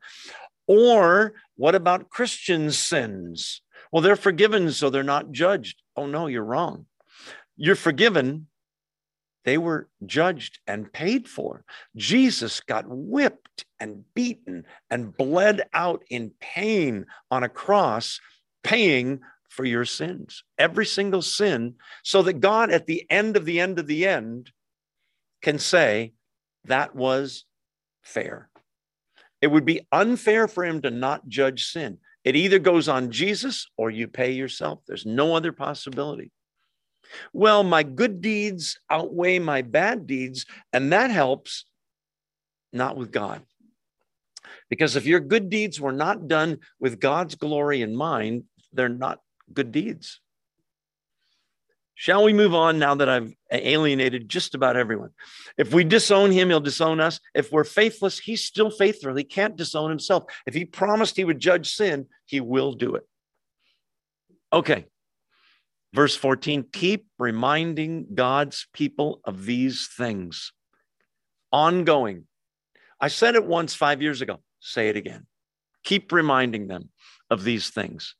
Or what about Christian sins? Well, they're forgiven, so they're not judged. Oh, no, you're wrong. You're forgiven. They were judged and paid for. Jesus got whipped and beaten and bled out in pain on a cross, paying for your sins, every single sin, so that God, at the end of the end of the end, can say, That was fair. It would be unfair for him to not judge sin. It either goes on Jesus or you pay yourself. There's no other possibility. Well, my good deeds outweigh my bad deeds, and that helps not with God. Because if your good deeds were not done with God's glory in mind, they're not good deeds. Shall we move on now that I've alienated just about everyone? If we disown him, he'll disown us. If we're faithless, he's still faithful. He can't disown himself. If he promised he would judge sin, he will do it. Okay. Verse 14 keep reminding God's people of these things. Ongoing. I said it once five years ago. Say it again. Keep reminding them of these things.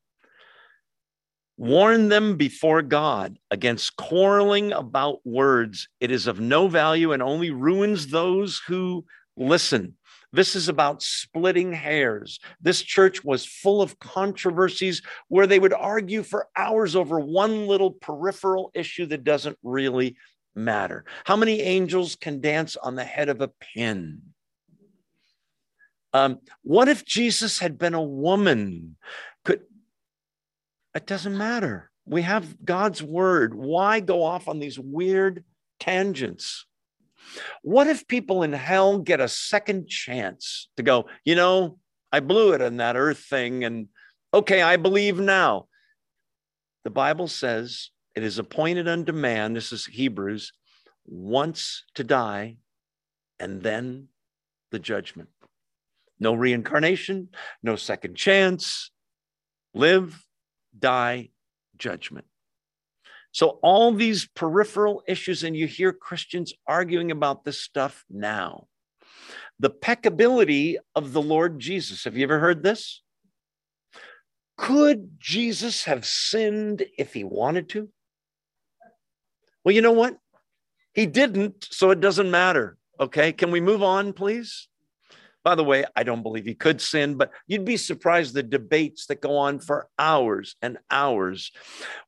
Warn them before God against quarreling about words. It is of no value and only ruins those who listen. This is about splitting hairs. This church was full of controversies where they would argue for hours over one little peripheral issue that doesn't really matter. How many angels can dance on the head of a pin? Um, what if Jesus had been a woman? Could it doesn't matter. We have God's word. Why go off on these weird tangents? What if people in hell get a second chance to go, you know, I blew it in that earth thing, and okay, I believe now. The Bible says it is appointed unto man, this is Hebrews, once to die and then the judgment. No reincarnation, no second chance. Live die judgment. So, all these peripheral issues, and you hear Christians arguing about this stuff now. The peccability of the Lord Jesus. Have you ever heard this? Could Jesus have sinned if he wanted to? Well, you know what? He didn't, so it doesn't matter. Okay, can we move on, please? By the way, I don't believe he could sin, but you'd be surprised the debates that go on for hours and hours.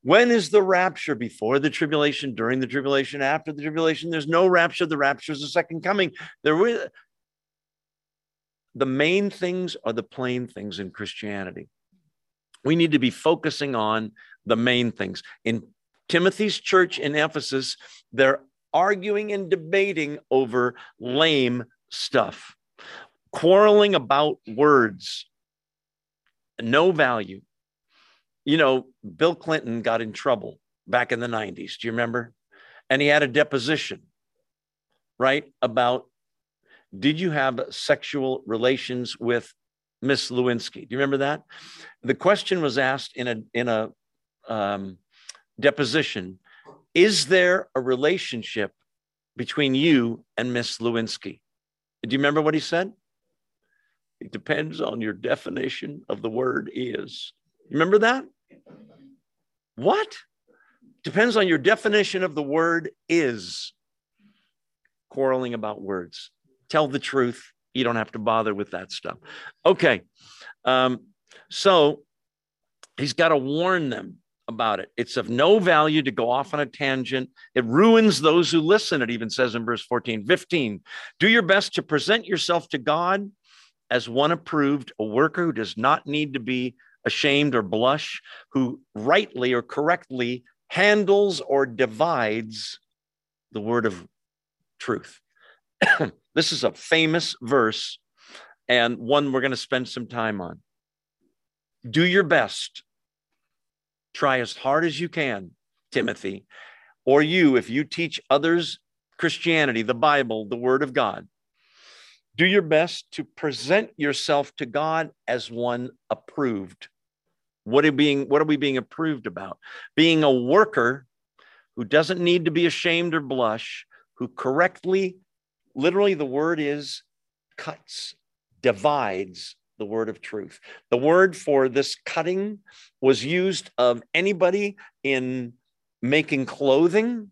When is the rapture? Before the tribulation, during the tribulation, after the tribulation? There's no rapture. The rapture is the second coming. There were the main things are the plain things in Christianity. We need to be focusing on the main things. In Timothy's church in Ephesus, they're arguing and debating over lame stuff quarreling about words, no value. You know, Bill Clinton got in trouble back in the 90s. Do you remember? And he had a deposition, right? About did you have sexual relations with Miss Lewinsky? Do you remember that? The question was asked in a in a um, deposition: Is there a relationship between you and Miss Lewinsky? Do you remember what he said? It depends on your definition of the word is. Remember that? What? Depends on your definition of the word is. Quarreling about words. Tell the truth. You don't have to bother with that stuff. Okay. Um, so he's got to warn them about it. It's of no value to go off on a tangent. It ruins those who listen, it even says in verse 14, 15. Do your best to present yourself to God as one approved, a worker who does not need to be ashamed or blush, who rightly or correctly handles or divides the word of truth. this is a famous verse and one we're going to spend some time on. Do your best. Try as hard as you can, Timothy, or you, if you teach others Christianity, the Bible, the Word of God, Do your best to present yourself to God as one approved. What are, being, what are we being approved about? Being a worker who doesn't need to be ashamed or blush, who correctly, literally, the word is cuts, divides the word of truth. The word for this cutting was used of anybody in making clothing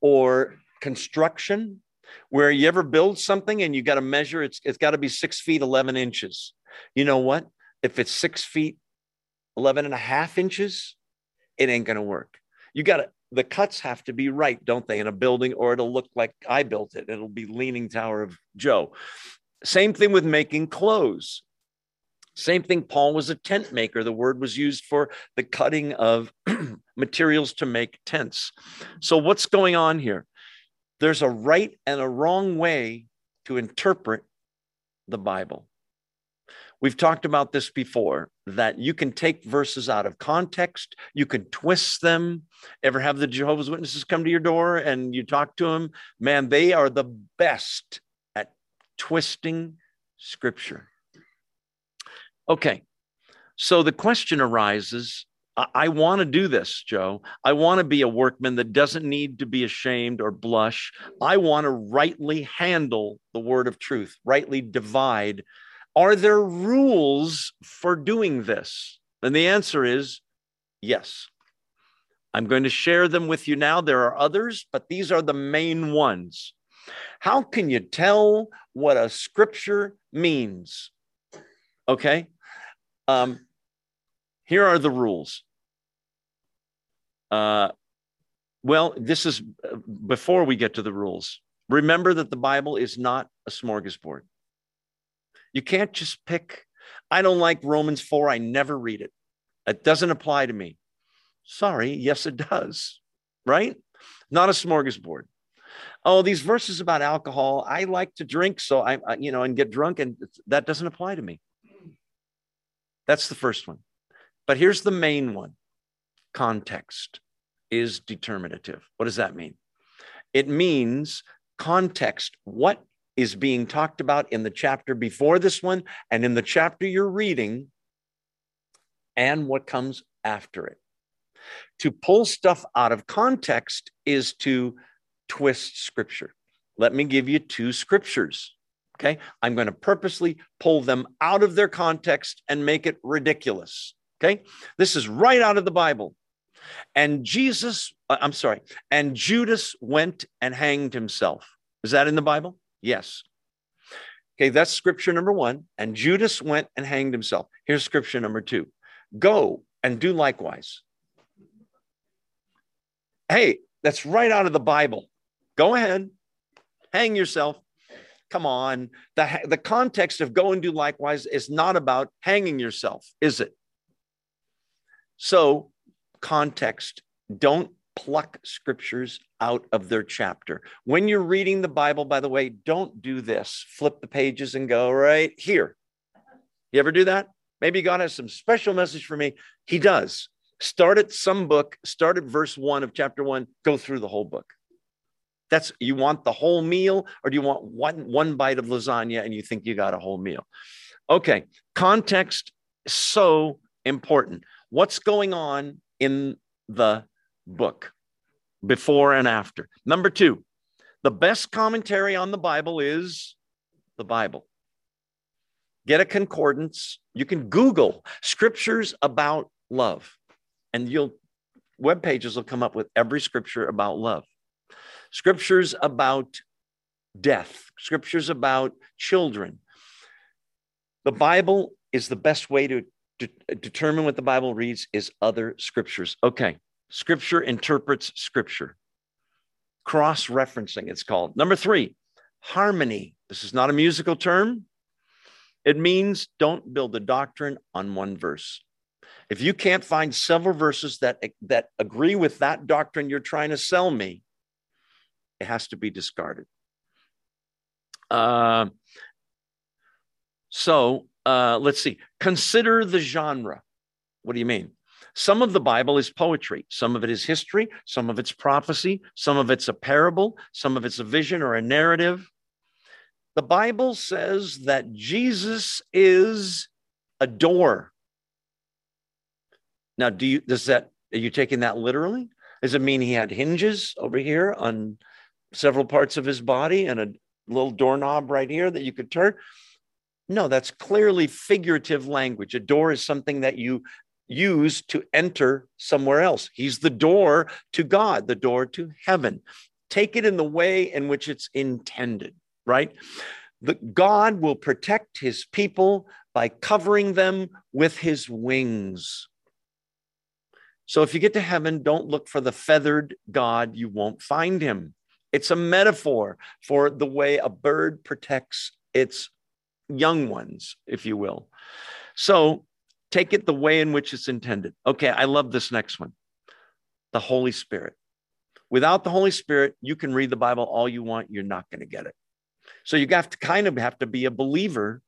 or construction where you ever build something and you got to measure it's it's got to be six feet 11 inches you know what if it's six feet 11 and a half inches it ain't to work you got to the cuts have to be right don't they in a building or it'll look like i built it it'll be leaning tower of joe same thing with making clothes same thing, Paul was a tent maker. The word was used for the cutting of materials to make tents. So, what's going on here? There's a right and a wrong way to interpret the Bible. We've talked about this before that you can take verses out of context, you can twist them. Ever have the Jehovah's Witnesses come to your door and you talk to them? Man, they are the best at twisting scripture. Okay. So the question arises I, want to do this, Joe. I want to be a workman that doesn't need to be ashamed or blush. I want to rightly handle the word of truth, rightly divide. Are there rules for doing this? And the answer is yes. I'm going to share them with you now. There are others, but these are the main ones. How can you tell what a scripture means? Okay. Um, here are the rules. Uh, well, this is before we get to the rules. Remember that the Bible is not a smorgasbord. You can't just pick, I don't like Romans 4, I never read it. It doesn't apply to me. Sorry, yes, it does, right? Not a smorgasbord. Oh, these verses about alcohol, I like to drink, so I, you know, and get drunk, and that doesn't apply to me. That's the first one. But here's the main one context is determinative. What does that mean? It means context. What is being talked about in the chapter before this one and in the chapter you're reading, and what comes after it. To pull stuff out of context is to twist scripture. Let me give you two scriptures. Okay. I'm going to purposely pull them out of their context and make it ridiculous. Okay. This is right out of the Bible. And Jesus, uh, I'm sorry, and Judas went and hanged himself. Is that in the Bible? Yes. Okay, that's scripture number one. And Judas went and hanged himself. Here's scripture number two go and do likewise. Hey, that's right out of the Bible. Go ahead, hang yourself. Come on. The, the context of go and do likewise is not about hanging yourself, is it? So, context, don't pluck scriptures out of their chapter. When you're reading the Bible, by the way, don't do this. Flip the pages and go right here. You ever do that? Maybe God has some special message for me. He does. Start at some book, start at verse one of chapter one, go through the whole book. That's you want the whole meal, or do you want one one bite of lasagna and you think you got a whole meal? Okay, context so important. What's going on in the book before and after? Number two, the best commentary on the Bible is the Bible. Get a concordance. You can Google scriptures about love, and you'll web pages will come up with every scripture about love scriptures about death, scriptures about children. The Bible is the best way to de- determine what the Bible reads is other scriptures. Okay, scripture interprets scripture. Cross referencing, it's called. Number three, harmony. This is not a musical term. It means don't build a doctrine on one verse. If you can't find several verses that, that agree with that doctrine you're trying to sell me, it has to be discarded. Uh, so uh, let's see. Consider the genre. What do you mean? Some of the Bible is poetry, some of it is history, some of it's prophecy, some of it's a parable, some of it's a vision or a narrative. The Bible says that Jesus is a door. Now, do you does that are you taking that literally? Does it mean he had hinges over here on several parts of his body and a little doorknob right here that you could turn? No, that's clearly figurative language. A door is something that you use to enter somewhere else. He's the door to God, the door to heaven. Take it in the way in which it's intended, right? The God will protect his people by covering them with his wings. So if you get to heaven, don't look for the feathered God, you won't find him. It's a metaphor for the way a bird protects its young ones, if you will. So take it the way in which it's intended. Okay, I love this next one the Holy Spirit. Without the Holy Spirit, you can read the Bible all you want, you're not going to get it. So you have to kind of have to be a believer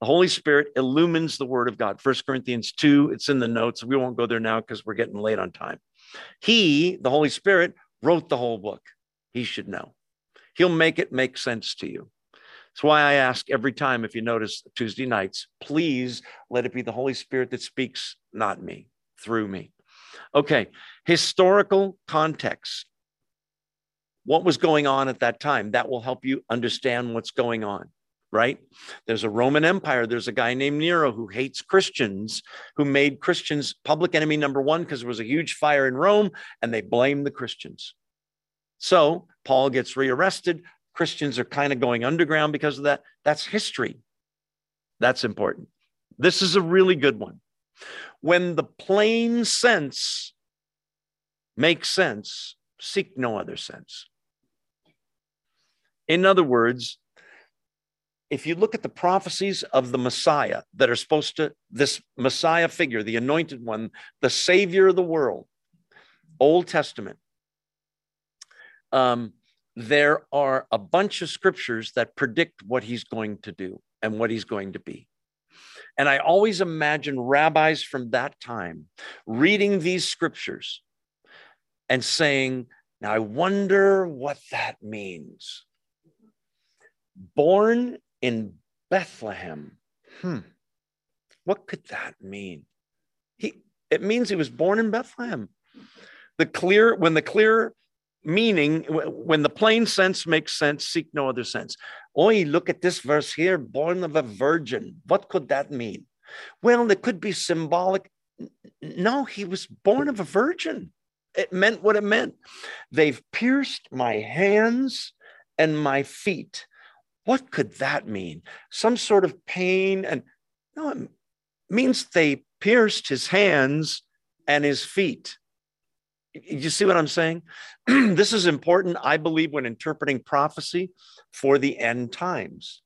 the Holy Spirit illumines the word of God. First Corinthians 2, it's in the notes. We won't go there now because we're getting late on time. He, the Holy Spirit, wrote the whole book. He should know. He'll make it make sense to you. That's why I ask every time, if you notice Tuesday nights, please let it be the Holy Spirit that speaks, not me, through me. Okay, historical context. What was going on at that time? That will help you understand what's going on right? There's a Roman Empire. There's a guy named Nero who hates Christians, who made Christians public enemy number one because there was a huge fire in Rome and they blamed the Christians. So Paul gets rearrested. Christians are kind of going underground because of that. That's history. That's important. This is a really good one. When the plain sense makes sense, seek no other sense. In other words, if you look at the prophecies of the Messiah that are supposed to, this Messiah figure, the anointed one, the Savior of the world, Old Testament, um, there are a bunch of scriptures that predict what he's going to do and what he's going to be. And I always imagine rabbis from that time reading these scriptures and saying, Now I wonder what that means. Born in Bethlehem. Hmm. What could that mean? He it means he was born in Bethlehem. The clear when the clear meaning when the plain sense makes sense, seek no other sense. Oi, look at this verse here, born of a virgin. What could that mean? Well, it could be symbolic. No, he was born of a virgin. It meant what it meant. They've pierced my hands and my feet. What could that mean? Some sort of pain? And no, it means they pierced his hands and his feet. You see what I'm saying? this is important, I believe, when interpreting prophecy for the end times.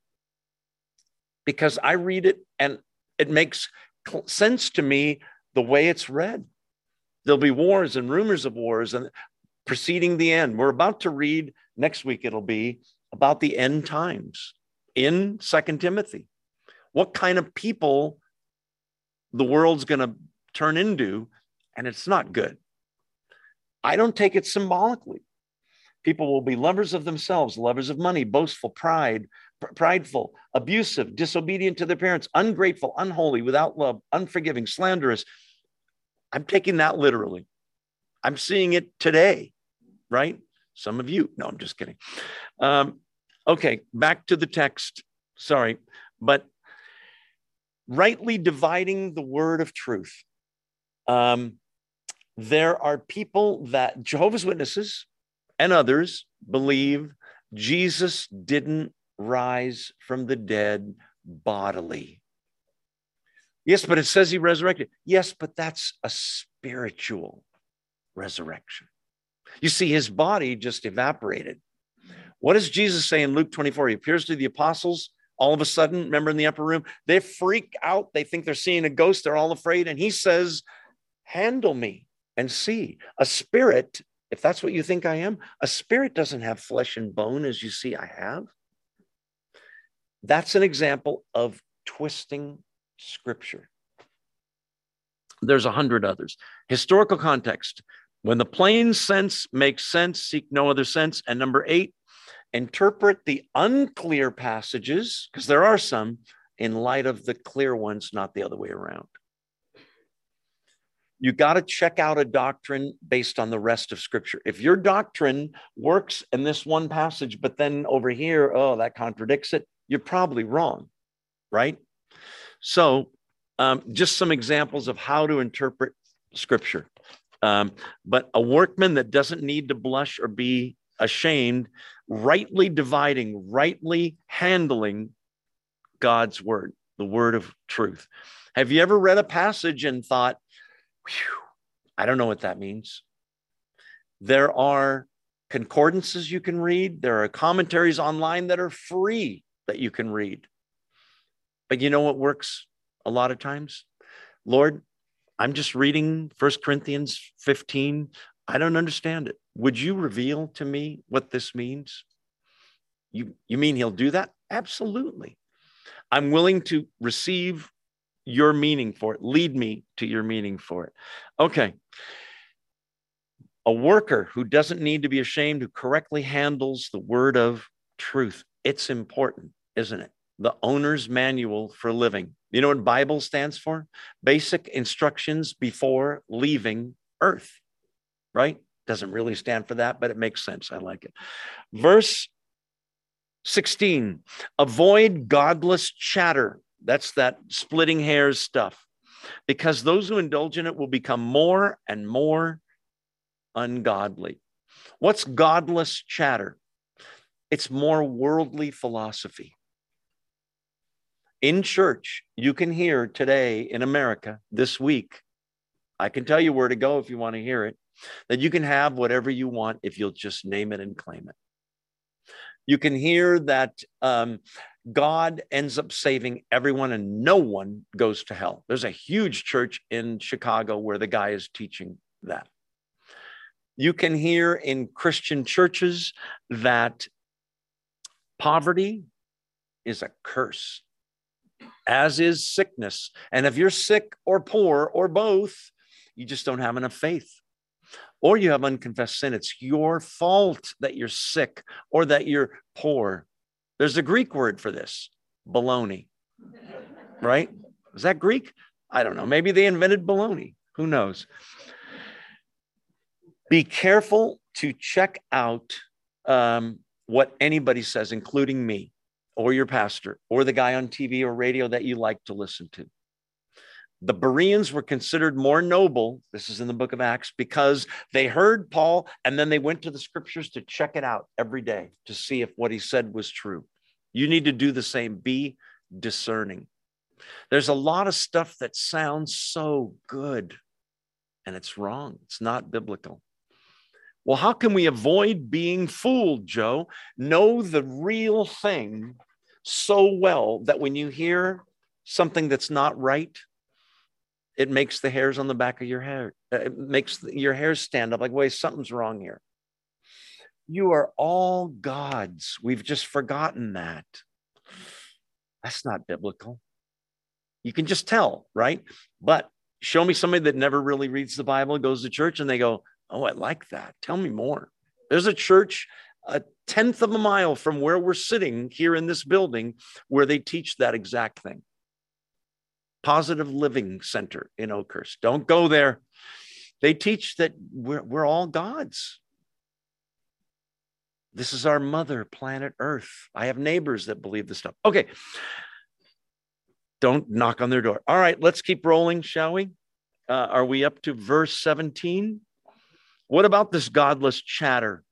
Because I read it and it makes sense to me the way it's read. There'll be wars and rumors of wars and preceding the end. We're about to read next week, it'll be about the end times in Second Timothy. What kind of people the world's going to turn into, and it's not good. I don't take it symbolically. People will be lovers of themselves, lovers of money, boastful, pride, pr- prideful, abusive, disobedient to their parents, ungrateful, unholy, without love, unforgiving, slanderous. I'm taking that literally. I'm seeing it today, right? Some of you. No, I'm just kidding. Um, okay, back to the text. Sorry, but rightly dividing the word of truth. Um, there are people that Jehovah's Witnesses and others believe Jesus didn't rise from the dead bodily. Yes, but it says he resurrected. Yes, but that's a spiritual resurrection. You see, his body just evaporated. What does Jesus say in Luke 24? He appears to the apostles all of a sudden. Remember in the upper room? They freak out. They think they're seeing a ghost. They're all afraid. And he says, Handle me and see. A spirit, if that's what you think I am, a spirit doesn't have flesh and bone as you see I have. That's an example of twisting scripture. There's a hundred others. Historical context. When the plain sense makes sense, seek no other sense. And number eight, Interpret the unclear passages, because there are some, in light of the clear ones, not the other way around. You got to check out a doctrine based on the rest of Scripture. If your doctrine works in this one passage, but then over here, oh, that contradicts it, you're probably wrong, right? So, um, just some examples of how to interpret Scripture. Um, but a workman that doesn't need to blush or be ashamed, rightly dividing, rightly handling God's word, the word of truth. Have you ever read a passage and thought, I don't know what that means? There are concordances you can read, there are commentaries online that are free that you can read. But you know what works a lot of times? Lord, I'm just reading First Corinthians 15. I don't understand it. Would you reveal to me what this means? You, you mean he'll do that? Absolutely. I'm willing to receive your meaning for it. Lead me to your meaning for it. Okay. A worker who doesn't need to be ashamed, who correctly handles the word of truth. It's important, isn't it? The owner's manual for living. You know what Bible stands for? Basic instructions before leaving earth, right? Doesn't really stand for that, but it makes sense. I like it. Verse 16 avoid godless chatter. That's that splitting hairs stuff. Because those who indulge in it will become more and more ungodly. What's godless chatter? It's more worldly philosophy. In church, you can hear today in America this week, I can tell you where to go if you want to hear it, that you can have whatever you want if you'll just name it and claim it. You can hear that um, God ends up saving everyone and no one goes to hell. There's a huge church in Chicago where the guy is teaching that. You can hear in Christian churches that poverty is a curse, as is sickness. And if you're sick or poor or both, you just don't have enough faith or you have unconfessed sin. It's your fault that you're sick or that you're poor. There's a Greek word for this baloney, right? Is that Greek? I don't know. Maybe they invented baloney. Who knows? Be careful to check out um, what anybody says, including me or your pastor or the guy on TV or radio that you like to listen to. The Bereans were considered more noble. This is in the book of Acts because they heard Paul and then they went to the scriptures to check it out every day to see if what he said was true. You need to do the same. Be discerning. There's a lot of stuff that sounds so good and it's wrong. It's not biblical. Well, how can we avoid being fooled, Joe? Know the real thing so well that when you hear something that's not right, it makes the hairs on the back of your hair, uh, it makes your hair stand up like, wait, something's wrong here. You are all God's. We've just forgotten that. That's not biblical. You can just tell, right? But show me somebody that never really reads the Bible, goes to church, and they go, Oh, I like that. Tell me more. There's a church a tenth of a mile from where we're sitting here in this building where they teach that exact thing. Positive Living Center in Oakhurst. Don't go there. They teach that we're, we're all gods. This is our mother, planet Earth. I have neighbors that believe this stuff. Okay. Don't knock on their door. All right, let's keep rolling, shall we? Uh, are we up to verse 17? What about this godless chatter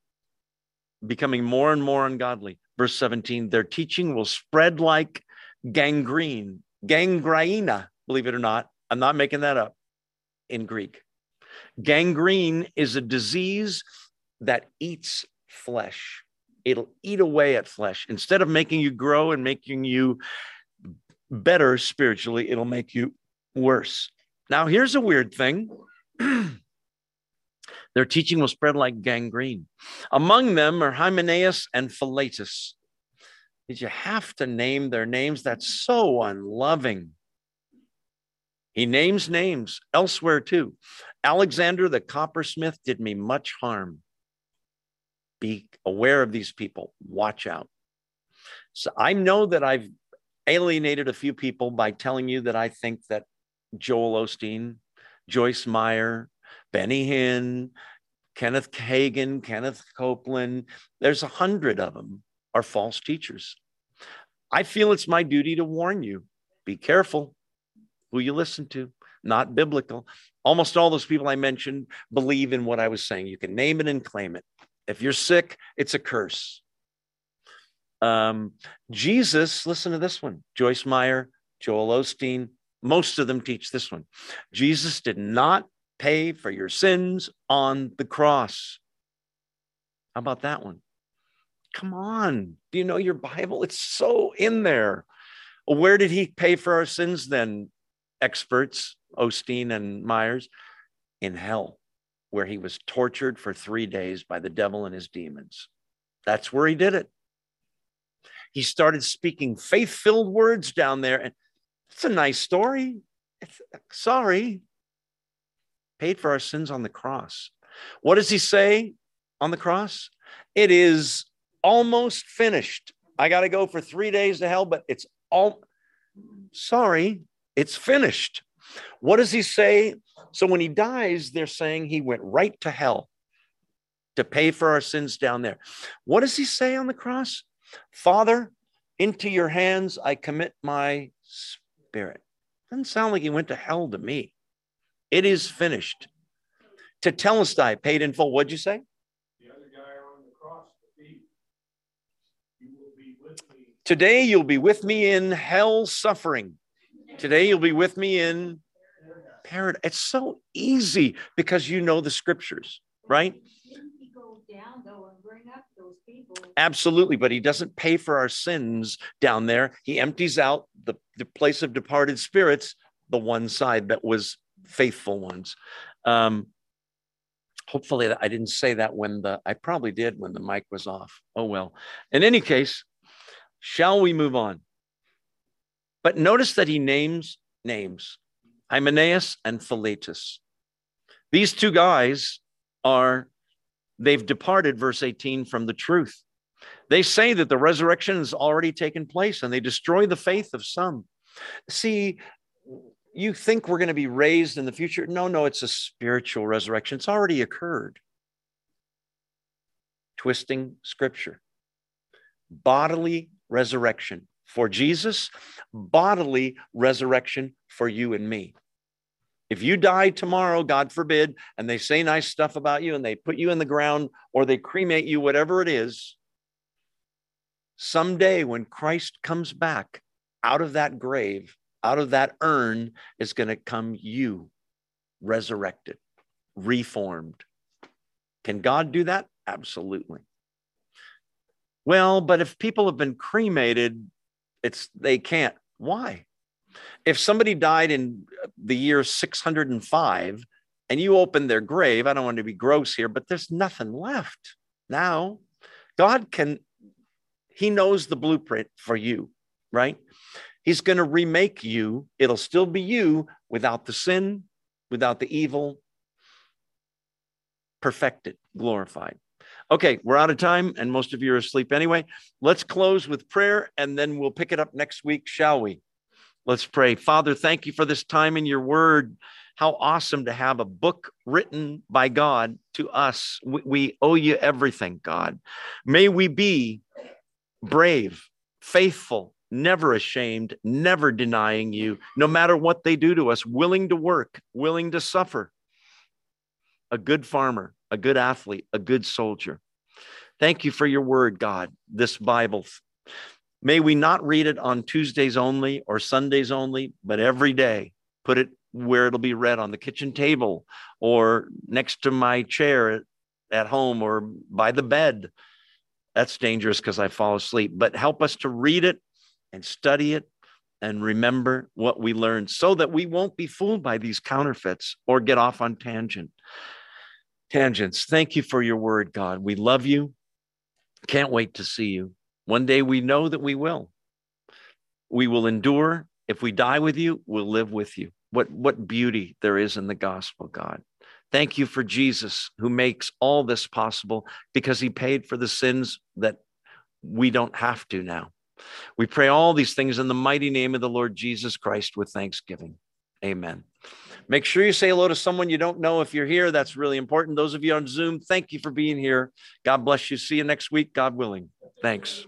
becoming more and more ungodly? Verse 17, their teaching will spread like gangrene Gangrena, believe it or not, I'm not making that up in Greek. Gangrene is a disease that eats flesh. It'll eat away at flesh. Instead of making you grow and making you better spiritually, it'll make you worse. Now, here's a weird thing. Their teaching will spread like gangrene. Among them are Hymenaeus and Philetus. Did you have to name their names? That's so unloving. He names names elsewhere too. Alexander the coppersmith did me much harm. Be aware of these people. Watch out. So I know that I've alienated a few people by telling you that I think that Joel Osteen, Joyce Meyer, Benny Hinn, Kenneth Hagin, Kenneth Copeland, there's a hundred of them are false teachers. I feel it's my duty to warn you be careful who you listen to, not biblical. Almost all those people I mentioned believe in what I was saying. You can name it and claim it. If you're sick, it's a curse. Um, Jesus, listen to this one Joyce Meyer, Joel Osteen, most of them teach this one. Jesus did not pay for your sins on the cross. How about that one? Come on. Do you know your Bible? It's so in there. Where did he pay for our sins then, experts, Osteen and Myers? In hell, where he was tortured for three days by the devil and his demons. That's where he did it. He started speaking faith filled words down there. And it's a nice story. It's, sorry. Paid for our sins on the cross. What does he say on the cross? It is almost finished. I got to go for three days to hell, but it's all sorry, it's finished. What does he say? So when he dies, they're saying he went right to hell to pay for our sins down there. What does he say on the cross? Father, into your hands I commit my spirit. Doesn't sound like he went to hell to me. It is finished. Tetelestai, paid in full. What'd you say? The other guy on the cross, you will be with me. Today you'll be with me in hell suffering. Today you'll be with me in paradise. It's so easy because you know the scriptures, right? Absolutely, but he doesn't pay for our sins down there. He empties out the, the place of departed spirits, the one side that was faithful ones. Um, hopefully, I didn't say that when the, I probably did when the mic was off. Oh, well. In any case, shall we move on? But notice that he names names Hymenaeus and Philetus. These two guys are they've departed, verse 18, from the truth. They say that the resurrection has already taken place and they destroy the faith of some. See, you think we're going to be raised in the future? No, no, it's a spiritual resurrection. It's already occurred. Twisting scripture. Bodily resurrection for Jesus, bodily resurrection for you and me. If you die tomorrow, God forbid, and they say nice stuff about you and they put you in the ground or they cremate you, whatever it is, someday when Christ comes back out of that grave, out of that urn, is going to come you resurrected, reformed. Can God do that? Absolutely. Well, but if people have been cremated, it's they can't. Why? If somebody died in the year 605 and you open their grave, I don't want to be gross here, but there's nothing left. Now, God can, He knows the blueprint for you, right? He's going to remake you. It'll still be you without the sin, without the evil, perfected, glorified. Okay, we're out of time, and most of you are asleep anyway. Let's close with prayer, and then we'll pick it up next week, shall we? Let's pray. Father, thank you for this time in your word. How awesome to have a book written by God to us. We, we owe you everything, God. May we be brave, faithful, never ashamed, never denying you, no matter what they do to us, willing to work, willing to suffer. A good farmer, a good athlete, a good soldier. Thank you for your word, God, this Bible. May we not read it on Tuesdays only or Sundays only, but every day. Put it where it'll be read on the kitchen table or next to my chair at home or by the bed. That's dangerous because I fall asleep, but help us to read it and study it and remember what we learned so that we won't be fooled by these counterfeits or get off on tangent tangents. Thank you for your word, God. We love you. Can't wait to see you. One day we know that we will. We will endure. If we die with you, we'll live with you. What, what beauty there is in the gospel, God. Thank you for Jesus who makes all this possible because he paid for the sins that we don't have to now. We pray all these things in the mighty name of the Lord Jesus Christ with thanksgiving. Amen. Make sure you say hello to someone you don't know if you're here. That's really important. Those of you on Zoom, thank you for being here. God bless you. See you next week, God willing. Thanks.